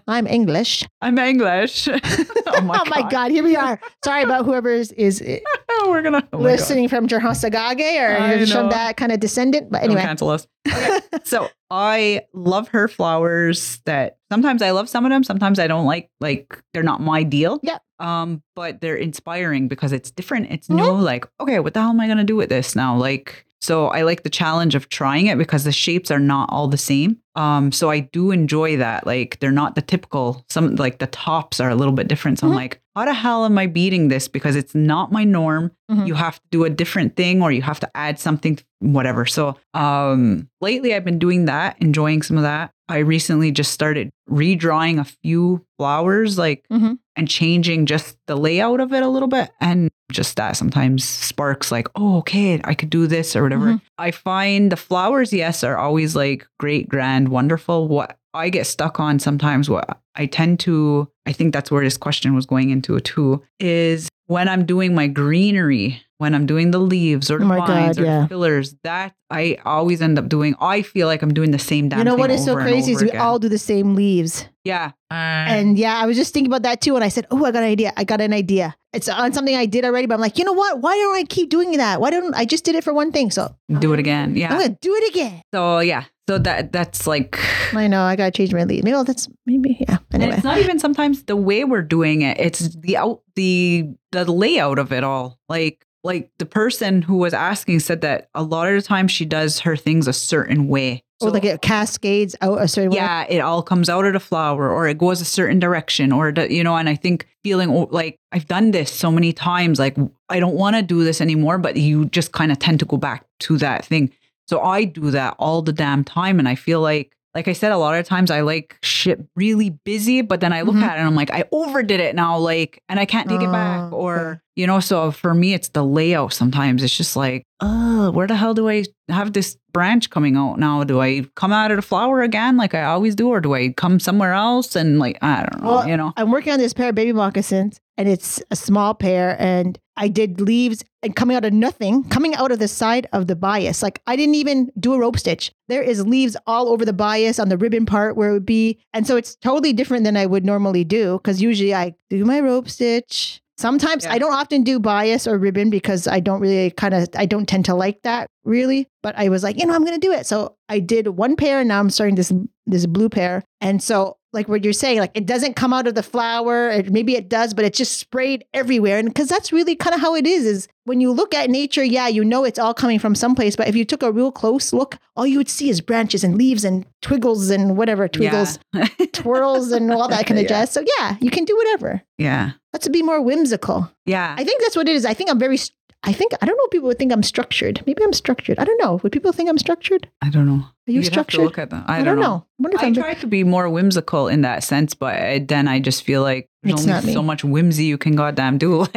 I'm English. I'm English. oh my, oh my God. Here we are. Sorry about whoever is, is Oh, we're gonna oh God. listening from Jerhasagage I or from know. that kind of descendant. But Don't anyway. cancel us. Okay. so I love her flowers. That sometimes I love some of them. Sometimes I don't like. Like they're not my deal. Yeah. Um, but they're inspiring because it's different. It's Mhm. new. Like, okay, what the hell am I gonna do with this now? Like, so I like the challenge of trying it because the shapes are not all the same. Um, so I do enjoy that. Like, they're not the typical. Some like the tops are a little bit different. So Mhm. I'm like, how the hell am I beating this? Because it's not my norm Mhm. you have to do a different thing or you have to add something whatever so um lately i've been doing that enjoying some of that i recently just started redrawing a few flowers like Mhm. and changing just the layout of it a little bit and just that sometimes sparks like oh okay i could do this or whatever Mhm. i find the flowers yes are always like great grand wonderful what i get stuck on sometimes what i tend to i think that's where this question was going into too is when i'm doing my greenery when i'm doing the leaves or the Oh vines God, or yeah. the fillers that i always end up doing i feel like i'm doing the same damn You know thing what is so crazy is we again. all do the same leaves. yeah And yeah, I was just thinking about that too. And I said, Oh, I got an idea. I got an idea. It's on something I did already, but I'm like, you know what? Why don't I keep doing that? Why don't I just did it for one thing? So do it again yeah I'm gonna do it again. So yeah, so that that's like I know I gotta change my lead. Maybe well, that's maybe yeah. and Anyway. it's not even sometimes the way we're doing it. It's the out the the layout of it all. Like like the person who was asking said that a lot of the time she does her things a certain way. or like it cascades out a certain way. yeah, it all comes out of the flower or it goes a certain direction or the, you know, and I think feeling oh, like I've done this so many times like I don't want to do this anymore, but you just kind of tend to go back to that thing. So I do that all the damn time and I feel like like I said, a lot of times I like shit really busy, but then I look Mhm. at it and I'm like, I overdid it now, like, and I can't take it back. Oh, Or, you know, so for me, it's the layout sometimes. It's just like, oh, where the hell do I have this branch coming out now? Do I come out of the flower again like I always do? Or do I come somewhere else? And like, I don't know, Well, you know? I'm working on this pair of baby moccasins, and it's a small pair. And I did leaves and coming out of nothing, coming out of the side of the bias. Like I didn't even do a rope stitch. There is leaves all over the bias on the ribbon part where it would be, and so it's totally different than I would normally do because usually I do my rope stitch. Sometimes Yeah. I don't often do bias or ribbon because I don't really kind of I don't tend to like that really. But I was like, you know, I'm gonna do it. So I did one pair, and now I'm starting this this blue pair. And so, like what you're saying, like it doesn't come out of the flower. It, maybe it does, but it's just sprayed everywhere. And because that's really kind of how it is. Is when you look at nature, yeah, you know it's all coming from someplace. But if you took a real close look, all you would see is branches and leaves and twiggles and whatever twiggles, Yeah. twirls, and all that kind of Yeah. jazz. So yeah, you can do whatever. yeah. Let's be more whimsical. Yeah. I think that's what it is. I think I'm very. I think I don't know. if People would think I'm structured. Maybe I'm structured. I don't know. Would people think I'm structured? I don't know. Are you You'd structured? look at them. I, I, don't know. I wonder if I I'm. try to be more whimsical in that sense, but I- then I just feel like there's only so much whimsy you can goddamn do.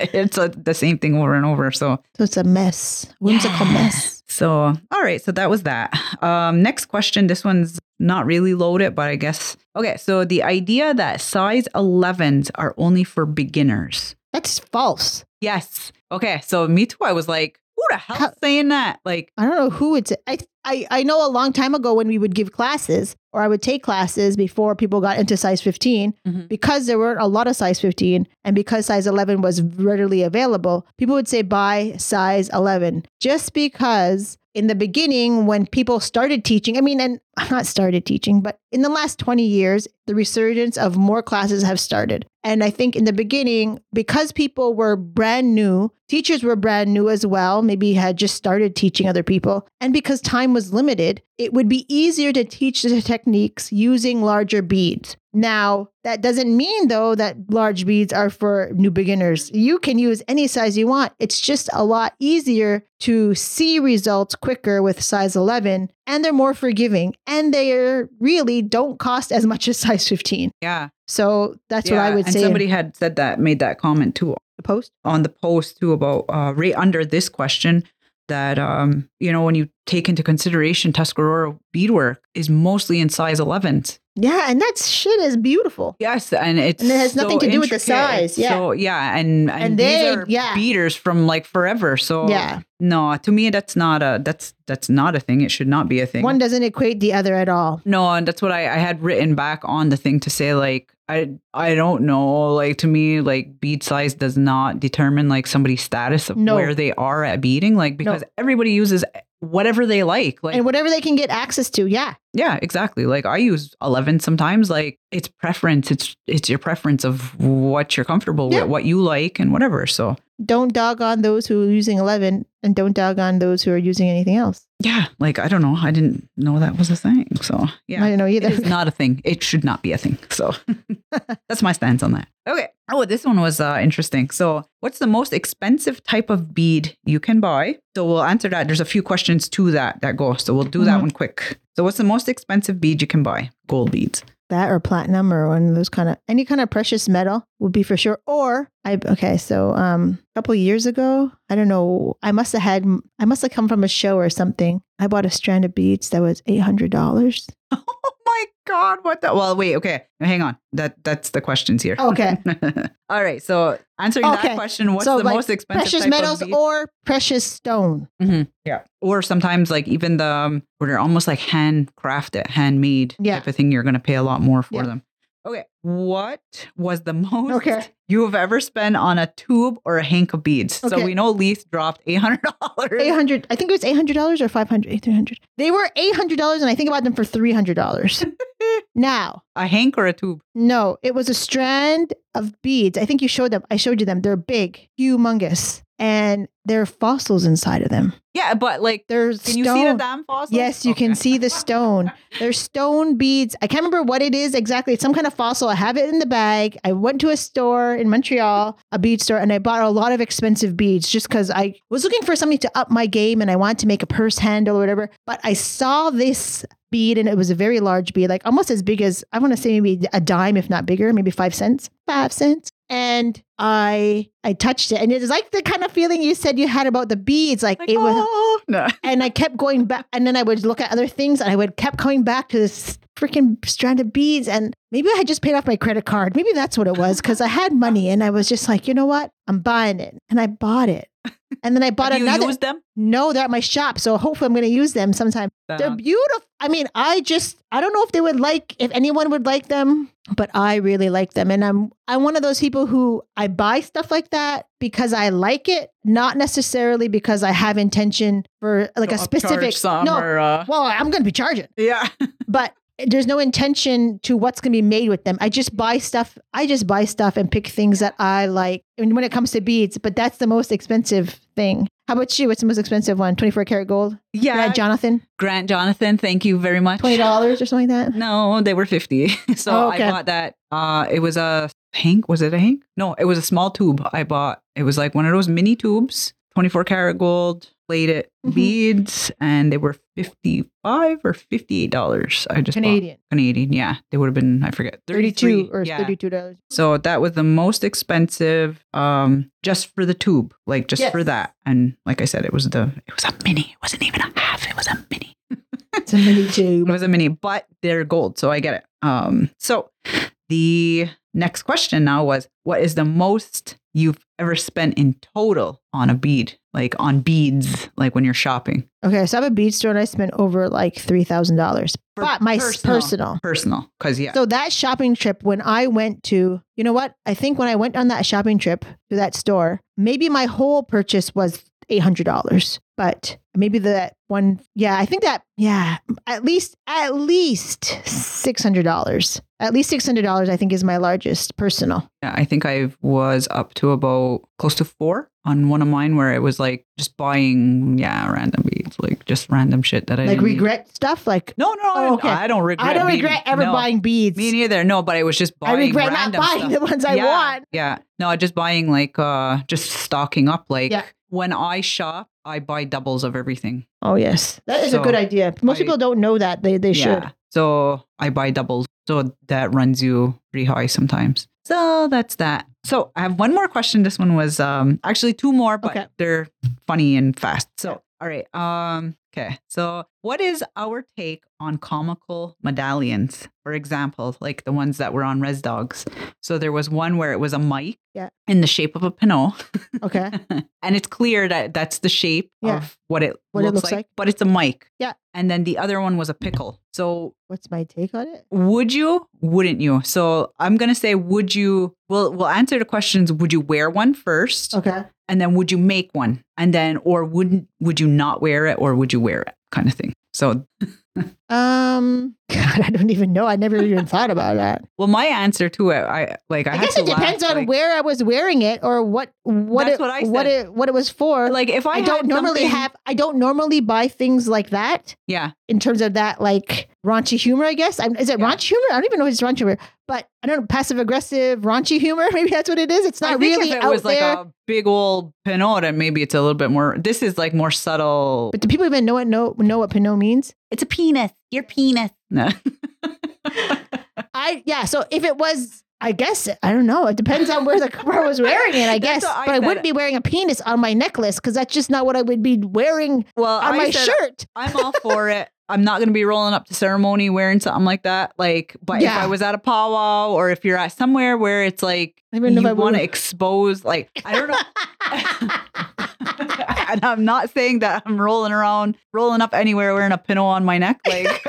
It's a, the same thing over and over. So, So it's a mess. Whimsical Yeah. mess. so all right. So that was that. Um, next question. This one's not really loaded, but I guess okay. So the idea that size 11s are only for beginners. That's false. Yes. Okay. So me too. I was like, Who the hell's How- saying that? Like, I don't know who it's. I, I I know a long time ago when we would give classes or I would take classes before people got into size 15 Mhm. because there weren't a lot of size 15 and because size 11 was readily available. People would say buy size 11 just because in the beginning when people started teaching, I mean, and not started teaching, but in the last 20 years, the resurgence of more classes have started. And I think in the beginning, because people were brand new, teachers were brand new as well, maybe had just started teaching other people, and because time was limited, it would be easier to teach the techniques using larger beads. Now, that doesn't mean though that large beads are for new beginners. You can use any size you want. It's just a lot easier to see results quicker with size 11 and they're more forgiving and they really don't cost as much as size 15. yeah. So that's what I would and say. somebody had said that, made that comment too the post. on the post too about uh, right under this question that um you know when you take into consideration Tuscarora beadwork is mostly in size 11s. Yeah, and that shit is beautiful. Yes, and it's And it has nothing so to do with the size, yeah. So yeah, and and, And these they- are yeah. beaters from like forever. So Yeah. no, to me that's not a that's that's not a thing. It should not be a thing. One doesn't equate the other at all. No, and that's what I, I had written back on the thing to say like I I don't know like to me like bead size does not determine like somebody's status of No. where they are at beading like because everybody uses whatever they like like and whatever they can get access to. Yeah. yeah exactly like I use 11 sometimes like it's preference it's it's your preference of what you're comfortable Yeah. with what you like and whatever so Don't dog on those who are using 11 and don't dog on those who are using anything else. yeah like I don't know I didn't know that was a thing so yeah I don't know either. is not a thing. It should not be a thing. So that's my stance on that. Okay. Oh, this one was uh, interesting. So, what's the most expensive type of bead you can buy? So, we'll answer that. There's a few questions to that that go. So, we'll do that Mhm. one quick. So, what's the most expensive bead you can buy? Gold beads. that or platinum or one of those kind of any kind of precious metal would be for sure. Or I okay, so um a couple years ago, I don't know, I must have had I must have come from a show or something. I bought a strand of beads that was eight hundred dollars. Oh my God. What the? Well, wait. Okay. Hang on. That That's the questions here. Okay. All right. So, answering Okay. that question, what's So, the like, most expensive Precious metals or precious stone. Yeah. Or sometimes like even the um, where they're almost like handcrafted, handmade Yeah. type of thing, you're gonna pay a lot more for Yeah. them. Okay. What was the most Okay. you have ever spent on a tube or a hank of beads? So we know Leith dropped eight hundred dollars. Eight hundred. I think it was eight hundred dollars or five hundred. Three hundred. They were eight hundred dollars, and I think about them for three hundred dollars. now, A hank or a tube? no, it was a strand of beads. I think you showed them. I showed you them. They're big, humongous, and there are fossils inside of them. Yeah, but like There's can you see the damn fossil? Yes, you can see the stone. There's stone beads. I can't remember what it is exactly. It's some kind of fossil. I have it in the bag. I went to a store in Montreal, a bead store, and I bought a lot of expensive beads just because I was looking for something to up my game and I wanted to make a purse handle or whatever. But I saw this bead and it was a very large bead, like almost as big as I want to say maybe a dime, if not bigger, maybe five cents. Five cents. And I I touched it. And it was like the kind of feeling you said you had about the beads. Like, Like, it was oh, no. and I kept going back, and then I would look at other things, and I would kept coming back to this freaking strand of beads, and maybe I had just paid off my credit card. Maybe that's what it was, because I had money, and I was just like, you know what, I'm buying it, and I bought it, and then I bought Have you another. used them? no, they're at my shop, so hopefully I'm going to use them sometime. They're beautiful. I mean, I just I don't know if they would like if anyone would like them, but I really like them and I'm I'm one of those people who I buy stuff like that because I like it, not necessarily because I have intention for like a specific No. or, uh, Well, I'm going to be charging, yeah. but there's no intention to what's going to be made with them. I just buy stuff. I just buy stuff and pick things that I like. And when it comes to beads, but that's the most expensive thing. How about you? What's the most expensive one? 24 karat gold? Yeah. Grant Jonathan? Grant Jonathan, thank you very much. twenty dollars or something like that. No, they were 50. so Oh, okay. I bought that. Uh, it was a hank. Was it a hank? No, it was a small tube I bought. It was like one of those mini tubes, 24 karat gold, plated Mhm. beads, and they were 55 or $58. I just bought- Canadian, Canadian, yeah. They would have been, I forget, thirty-two or yeah. thirty-two dollars. So that was the most expensive um just for the tube, like just Yes. for that. And like I said, it was the it was a mini. It wasn't even a half, it was a mini. It's a mini tube It was a mini, but they're gold, so I get it. Um, so the next question now was, what is the most you've ever spent in total on a bead, like on beads, like when you're shopping. Okay, so I have a bead store and I spent over like three thousand dollars. But my s- personal. Personal. Because, yeah. So that shopping trip, when I went to, you know what? I think when I went on that shopping trip to that store, maybe my whole purchase was eight hundred dollars. But maybe that one, yeah, I think that, yeah, at least, at least six hundred dollars. At least six hundred dollars, I think, is my largest personal. Yeah, I think I was up to about close to four on one of mine where it was like just buying, yeah, random beads, like just random shit that I Like didn't need. regret stuff. Like No, no, Oh, okay. I don't regret. I don't regret ever no, buying beads. Me neither. No, but I was just I buying. regret not buying stuff. the ones I yeah, want. Yeah. No, just buying like uh just stocking up. Like Yeah. when I shop, I buy doubles of everything. Oh yes, that is a good idea. Most I- people don't know that. They they should. Yeah. So I buy doubles. So that runs you pretty high sometimes. So that's that. So I have one more question. This one was um actually two more, but Okay. they're funny and fast. So all right. Um okay. So what is our take on comical medallions? For example, like the ones that were on Res Dogs. So there was one where it was a mic Yeah. in the shape of a pinot. Okay. and it's clear that that's the shape Yeah. of what it What it looks, looks like, like. but it's a mic. Yeah. And then the other one was a pickle. So What's my take on it? would you? Wouldn't you? So I'm gonna say, would you? We'll we'll answer the questions. Would you wear one first, Okay. And then would you make one, and then or wouldn't? Would you not wear it, or would you wear it? Kind of thing. So, Um. God, I don't even know. I never even thought about that. well, my answer to it, I like. I, I, guess it depends laugh, on like, where I was wearing it or what what it what I what it what it was for. Like if I, I, don't normally something- have. I don't normally buy things like that Yeah, in terms of that like raunchy humor. I guess I'm, is it Yeah. raunchy humor? I don't even know if it's raunchy humor, but I don't know passive aggressive raunchy humor. Maybe that's what it is. It's not I think really if it out was like there. a big old pinot, and maybe it's a little bit more. This is like more subtle. but do people even know what know know what Pinot means? It's a penis. Your penis. No. I yeah. So if it was, I guess I don't know. It depends on where the where I was wearing it. I guess, I but I wouldn't be wearing a penis on my necklace because that's just not what I would be wearing well, on I my said shirt. I'm all for it. I'm not going to be rolling up to ceremony wearing something like that. Like, but if I was at a powwow or if you're at somewhere where it's like I don't know I you want to expose, like, I don't know. and I'm not saying that I'm rolling around, rolling up anywhere wearing a pinot on my neck. Like,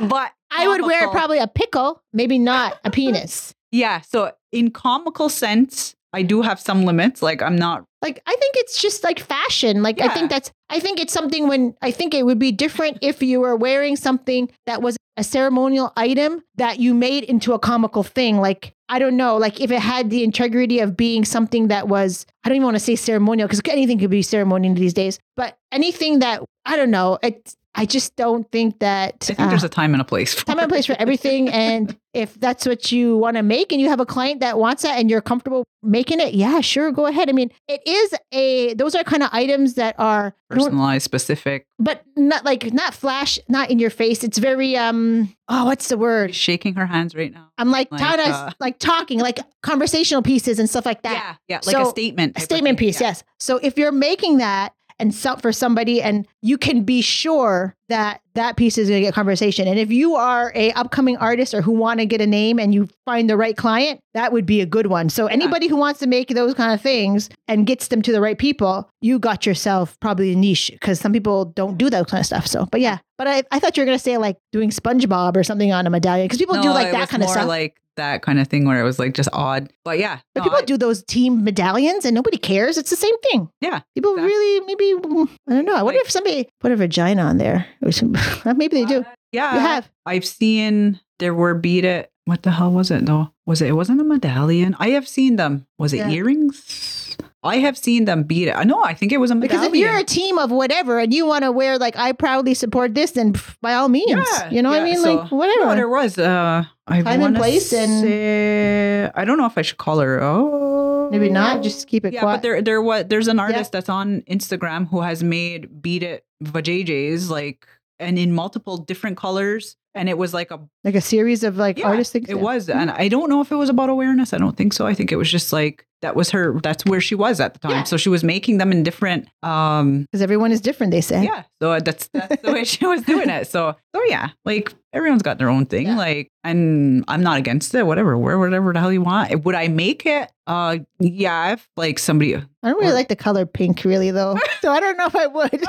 but I would wear probably a pickle, maybe not a penis. Yeah. So in comical sense, I do have some limits. Like I'm not Like I think it's just like fashion. Like I think that's I think it's something when I think it would be different if you were wearing something that was a ceremonial item that you made into a comical thing. Like I don't know, like if it had the integrity of being something that was I don't even want to say ceremonial because anything could be ceremonial these days, but anything that I don't know, it I just don't think that I think uh, there's a time and a place. For time and place for everything. And if that's what you want to make and you have a client that wants that and you're comfortable making it, yeah, sure, go ahead. I mean, it is a, those are kind of items that are, personalized, specific. but not like, not flash, not in your face. It's very, um, oh, what's the word? She's Shaking her hands right now. I'm like, Like, uh, like talking, like conversational pieces and stuff like that. Yeah, yeah, like So, a statement. A statement piece, Yeah. yes. So if you're making that and so for somebody and you can be sure that that piece is going to get conversation. And if you are a upcoming artist or who want to get a name and you find the right client that would be a good one. So anybody who wants to make those kind of things and gets them to the right people you got yourself probably a niche because some people don't do that kind of stuff so but yeah. But i, I thought you were going to say like doing spongebob or something on a medallion because people do like that kind of stuff. like that kind of thing where it was like just odd. But yeah, but no, people I- do those team medallions and nobody cares. It's the same thing. Yeah, People exactly. really, maybe, I don't know. I wonder Like- if somebody put a vagina on there. Maybe they do. Uh, yeah, You have. I've seen there were beat it. What the hell was it though? Was it? It wasn't a medallion. I have seen them. Was it Yeah. earrings? I have seen them beat it. I know. I think it was a Because if you're a team of whatever and you want to wear, like, I proudly support this, then pff, by all means. Yeah, you know what I mean? so- like, whatever. No, there was. Uh, I Time and and- say- I don't know if I should call her. Oh, maybe not. Just keep it yeah, quiet. but there, there was. There's an artist that's on Instagram who has made beat it vajayjays like and in multiple different colors, and it was like a like a series of like Yeah, artist things. It was, and I don't know if it was about awareness. I don't think so. I think it was just like that was her. That's where she was at the time. Yeah. So she was making them in different. um Because everyone is different, they say. Yeah. So that's that's the way she was doing it. So so yeah, like everyone's got their own thing. Yeah. Like, and I'm not against it. Whatever, wear whatever the hell you want. Would I make it? Uh, yeah. If like somebody, I don't really Or- like the color pink, really, though. So I don't know if I would.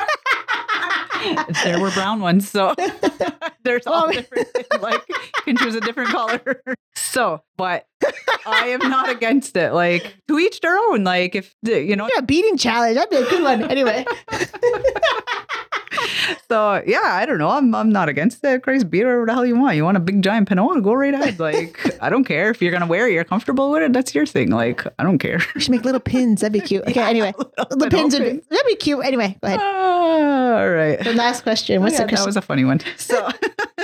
there were brown ones, so there's all different. Like, you can choose a different color. So, but I am not against it. Like, to each their own. Like, if you know, yeah, beading challenge. That'd be a good one. Anyway. So yeah, I don't know. I'm I'm not against it. Christ, be whatever the hell you want. You want a big giant panoa? Go right ahead. Like, I don't care if you're gonna wear it. You're comfortable with it. That's your thing. Like, I don't care. You should make little pins. That'd be cute. Okay, anyway. The pins would Panoa that'd be cute. Anyway, go ahead. Ah, all right. The last question. What's Oh, yeah, the question? That was a funny one. So,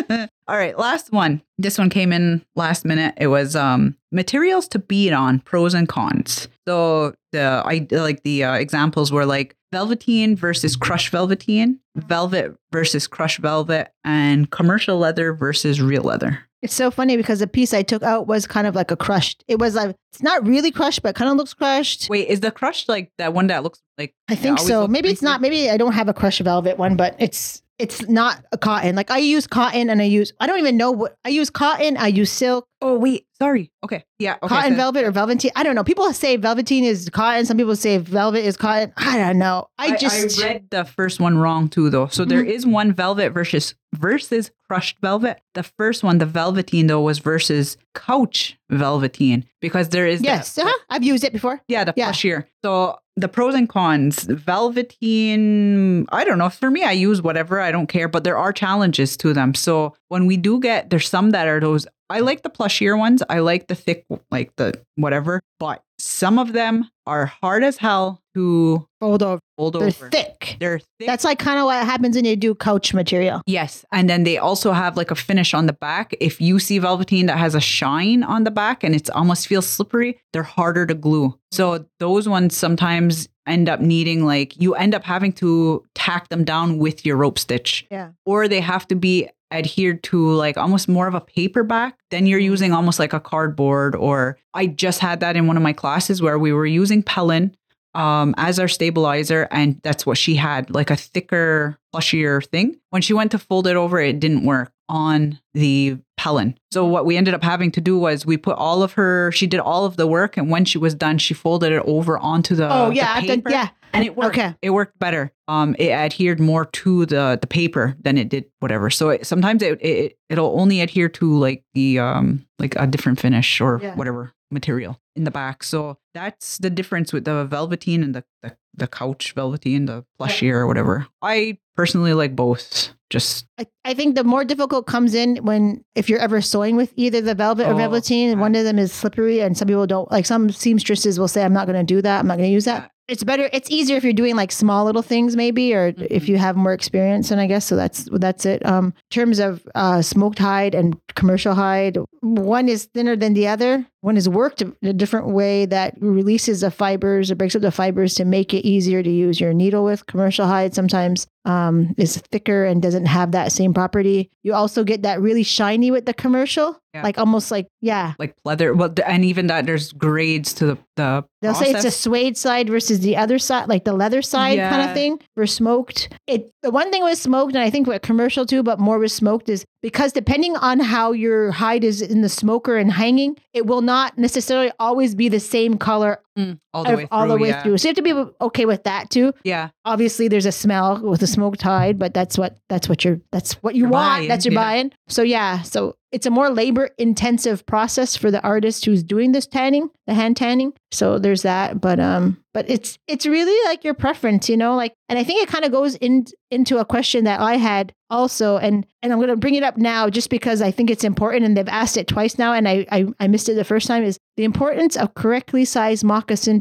all right, last one. This one came in last minute. It was um materials to bead on, pros and cons. So the I like the uh, examples were like velveteen versus crushed velveteen, velvet versus crushed velvet, and commercial leather versus real leather. It's so funny because the piece I took out was kind of like a crushed. It was like it's not really crushed, but kind of looks crushed. Wait, is the crushed like that one that looks like? I think so. Maybe it's not. Maybe I don't have a crushed velvet one, but it's it's not a cotton. Like I use cotton and I use I don't even know what I use cotton. I use silk, Oh wait, sorry. Okay, yeah. Okay, cotton so- velvet or velveteen. I don't know. People say velveteen is cotton. Some people say velvet is cotton. I don't know. I just I read the first one wrong too, though. So there Mhm. is one velvet versus versus crushed velvet. The first one, the velveteen, though, was versus couch velveteen because there is yes, uh-huh. I've used it before. yeah, the Yeah. plushier. So the pros and cons, velveteen. I don't know. For me, I use whatever. I don't care, but there are challenges to them. So when we do get, there's some that are those. I like the plushier ones. I like the thick, like the whatever. But some of them are hard as hell to Fold over. hold They're over. thick. They're thick. That's like kind of what happens when you do couch material. Yes. And then they also have like a finish on the back. If you see velveteen that has a shine on the back and it's almost feels slippery, they're harder to glue. So mm-hmm. those ones sometimes end up needing like you end up having to tack them down with your rope stitch. Yeah. Or they have to be adhered to like almost more of a paperback. Then you're using almost like a cardboard or I just had that in one of my classes where we were using Pellon um, as our stabilizer, and that's what she had, like a thicker, plushier thing. When she went to fold it over, it didn't work on the Pellon. So what we ended up having to do was we put all of her, she did all of the work, and when she was done, she folded it over onto the oh yeah, done, paper, yeah. and it worked. Okay. It worked better. Um, it adhered more to the the paper than it did whatever. So it, sometimes it, it it'll only adhere to like the um like a different finish or Yeah. whatever material in the back. So that's the difference with the velveteen and the the, the couch velveteen, the plushier or whatever. I personally like both. Just I, I think the more difficult comes in when if you're ever sewing with either the velvet or Oh, velveteen, and one of them is slippery, and some people don't like. Some seamstresses will say, "I'm not going to do that. I'm not going to use that." It's better. It's easier if you're doing like small little things, maybe, or if Mhm. you have more experience. And I guess so. That's that's it. Um, in terms of uh, smoked hide and commercial hide, one is thinner than the other. One is worked in a different way that releases the fibers or breaks up the fibers to make it easier to use your needle with. Commercial hide sometimes um, is thicker and doesn't have that same property. You also get that really shiny with the commercial, Yeah. like almost like yeah. like leather. Well, and even that there's grades to the the. They'll say it's a suede side versus the other side, like the leather side kind of thing for smoked. It the one thing with smoked, and I think with commercial too, but more with smoked is because depending on how your hide is in the smoker and hanging, it will not necessarily always be the same color Mm, all the way through. all the way yeah. through. So you have to be okay with that too. Yeah. obviously there's a smell with the smoke tied, but that's what that's what you're that's what you You're want. buying, that's you're yeah. buying. So yeah, so it's a more labor intensive process for the artist who's doing this tanning, the hand tanning. So there's that, but um, but it's it's really like your preference, you know, like, and I think it kind of goes in into a question that I had also, and and I'm gonna bring it up now just because I think it's important, and they've asked it twice now, and I I, I missed it the first time is the importance of correctly sized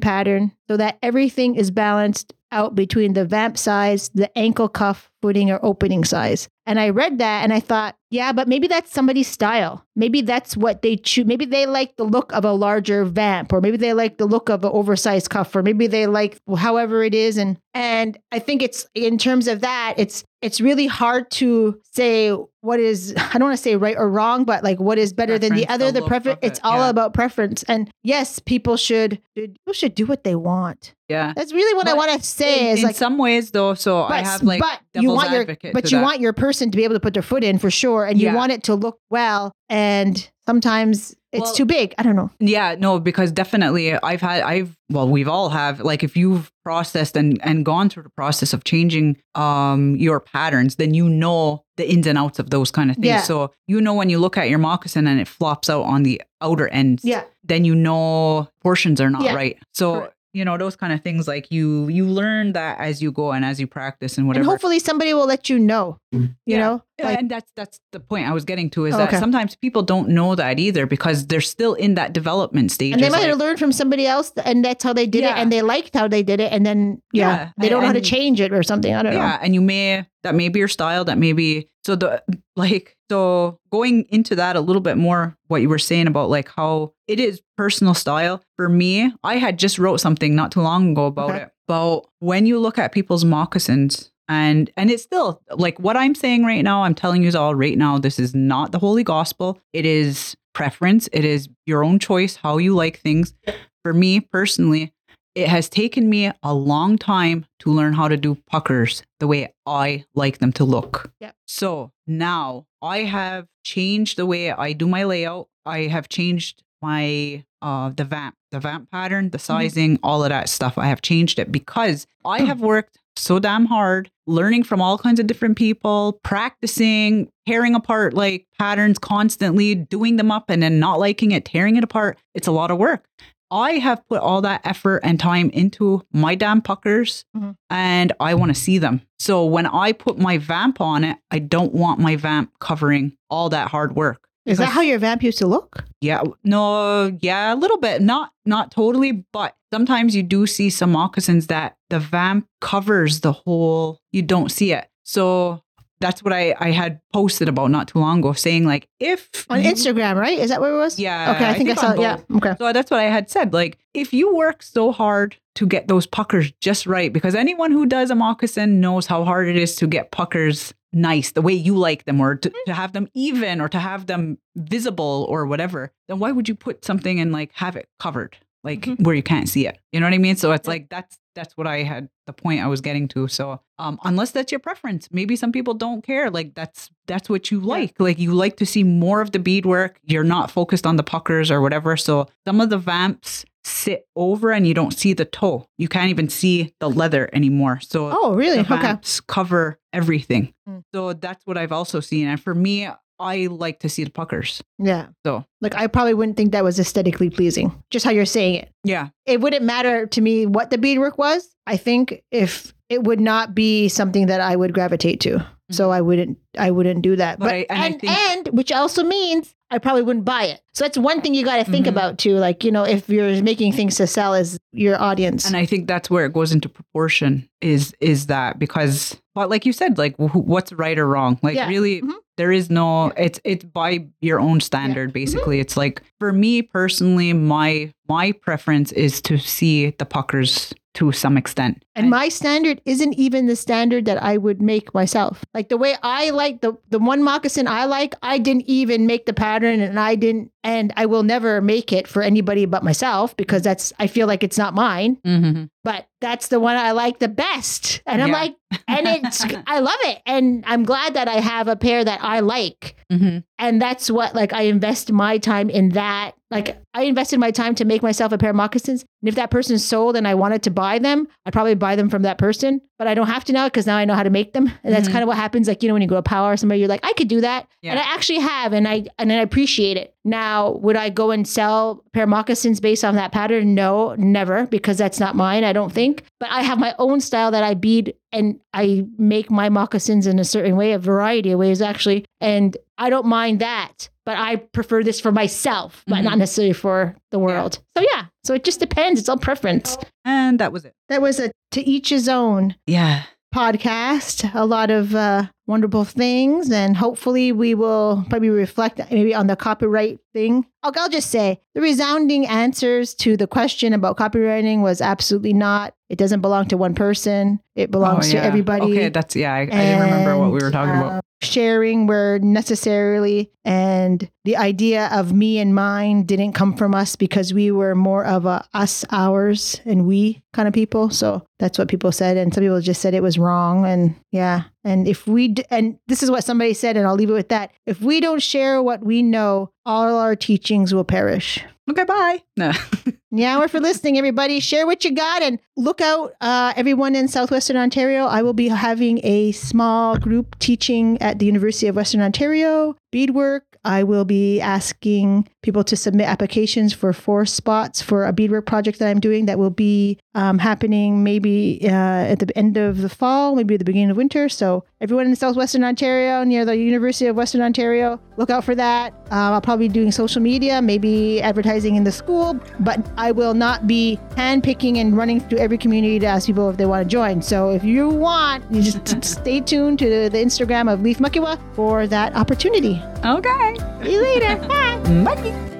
pattern so that everything is balanced out between the vamp size, the ankle cuff, footing, or opening size. And I read that and I thought, yeah, but maybe that's somebody's style. Maybe that's what they choose. Maybe they like the look of a larger vamp, or maybe they like the look of an oversized cuff, or maybe they like however it is. And and I think it's in terms of that, it's it's really hard to say what is I don't want to say right or wrong, but like what is better than the other. the The preference. It's all yeah. about preference. And yes, people should people should do what they want. Want. Yeah. That's really what I want to say. in, is in like, some ways though, so I have like but you want your, but you that. want your person to be able to put their foot in for sure, and you Yeah. want it to look well. And sometimes it's Well- too big. I don't know. Yeah, no, because definitely I've had I've well, we've all have like if you've processed and and gone through the process of changing um your patterns, then you know the ins and outs of those kind of things. Yeah. So you know when you look at your moccasin and it flops out on the outer ends, Yeah. then you know portions are not Yeah. right. So Correct. You know those kind of things like you you learn that as you go and as you practice and whatever. And hopefully somebody will let you know. You Yeah. know, like and that's that's the point I was getting to is Oh, that okay. sometimes people don't know that either because they're still in that development stage. and they might like- have learned from somebody else, and that's how they did it, and they liked how they did it, and then yeah, Yeah, they don't know how to change it or something. I don't know. yeah and you may that may be your style that may be so the like so going into that a little bit more what you were saying about like how it is personal style for me i had just wrote something not too long ago about Okay. it about when you look at people's moccasins and and it's still like what i'm saying right now i'm telling you all right now this is not the holy gospel it is preference it is your own choice how you like things for me personally it has taken me a long time to learn how to do puckers the way I like them to look. Yep. So now I have changed the way I do my layout. I have changed my uh the vamp, the vamp pattern, the sizing, all of that stuff. I have changed it because I have worked so damn hard learning from all kinds of different people, practicing, tearing apart like patterns constantly, doing them up and then not liking it, tearing it apart. It's a lot of work. I have put all that effort and time into my damn puckers Mhm. and I want to see them. So when I put my vamp on it, I don't want my vamp covering all that hard work. Is that how your vamp used to look? Yeah, no, yeah, a little bit. Not not totally, but sometimes you do see some moccasins that the vamp covers the whole you don't see it. So that's what I I had posted about not too long ago saying like if On you- Instagram, right? Is that what it was? Yeah, Okay, I, I think, think I saw. on Yeah. Okay. So that's what I had said. Like, if you work so hard to get those puckers just right, because anyone who does a moccasin knows how hard it is to get puckers nice, the way you like them, or to, to have them even, or to have them visible, or whatever, then why would you put something and like have it covered, like Mhm. where you can't see it? You know what I mean? So it's like that's that's what I had the point I was getting to. So um, unless that's your preference, maybe some people don't care. Like that's that's what you like. Like you like to see more of the beadwork. You're not focused on the puckers or whatever. So some of the vamps sit over and you don't see the toe. You can't even see the leather anymore. So Oh, really? Okay. cover everything. Mm. So that's what I've also seen. And for me, I like to see the puckers. Yeah. So Like I probably wouldn't think that was aesthetically pleasing. Just how you're saying it. yeah, It wouldn't matter to me what the beadwork was. I think if it would not be something that I would gravitate to. So I wouldn't I wouldn't do that. But But, I- and I and, think- and which also means I probably wouldn't buy it. So that's one thing you got to think Mhm. about too. Like, you know, if you're making things to sell as your audience. and I think that's where it goes into proportion. Is is that because, but like you said, like what's right or wrong? Like Yeah. really, Mhm. there is no. It's it's by your own standard. Basically, it's like for me personally, my my preference is to see the puckers to some extent. And my standard isn't even the standard that I would make myself. Like the way I like the the one moccasin I like, I didn't even make the pattern and I didn't and I will never make it for anybody but myself because that's I feel like it's not mine, Mm-hmm. but that's the one I like the best. And I'm Yeah. like and it's I love it and I'm glad that I have a pair that I like. Mm-hmm. And that's what like I invest my time in that. Like I invested my time to make myself a pair of moccasins. And if that person sold and I wanted to buy them, I'd probably buy them from that person. But I don't have to now because now I know how to make them. And that's Mhm. kind of what happens. Like, you know, when you go to power or somebody, you're like, I could do that. And I actually have and I and I appreciate it. Now, would I go and sell pair of moccasins based on that pattern? No, never, because that's not mine, I don't think. But I have my own style that I bead and I make my moccasins in a certain way, a variety of ways actually. And I don't mind that. But I prefer this for myself, but Mhm. not necessarily for the world. So yeah. So it just depends. It's all preference. And that was it. That was a to each his own Yeah. podcast. A lot of uh, wonderful things, and hopefully, we will probably reflect maybe on the copyright thing. I'll, I'll just say the resounding answers to the question about copywriting was absolutely not. It doesn't belong to one person. It belongs Oh, to everybody. Okay, that's yeah. I, I didn't remember what we were talking And, about. Um, Sharing where necessarily, and the idea of me and mine didn't come from us because we were more of a us, ours, and we kind of people. So that's what people said, and some people just said it was wrong. And yeah, and if we d- and this is what somebody said, and I'll leave it with that: if we don't share what we know, all our teachings will perish. Okay, bye. No. Yeah, we're for listening, everybody. Share what you got and look out, uh, everyone in Southwestern Ontario. I will be having a small group teaching at the University of Western Ontario beadwork. I will be asking people to submit applications for four spots for a beadwork project that I'm doing that will be um, happening maybe uh, at the end of the fall, maybe at the beginning of winter. So, everyone in Southwestern Ontario near the University of Western Ontario, look out for that. Um, I'll probably be doing social media, maybe advertising in the school, but I will not be handpicking and running through every community to ask people if they want to join. So if you want, you just stay tuned to the Instagram of Leith Mahkewa for that opportunity. okay. See you later. Bye. Bye.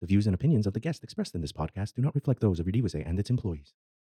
The views and opinions of the guests expressed in this podcast do not reflect those of Iorì:wase and its employees.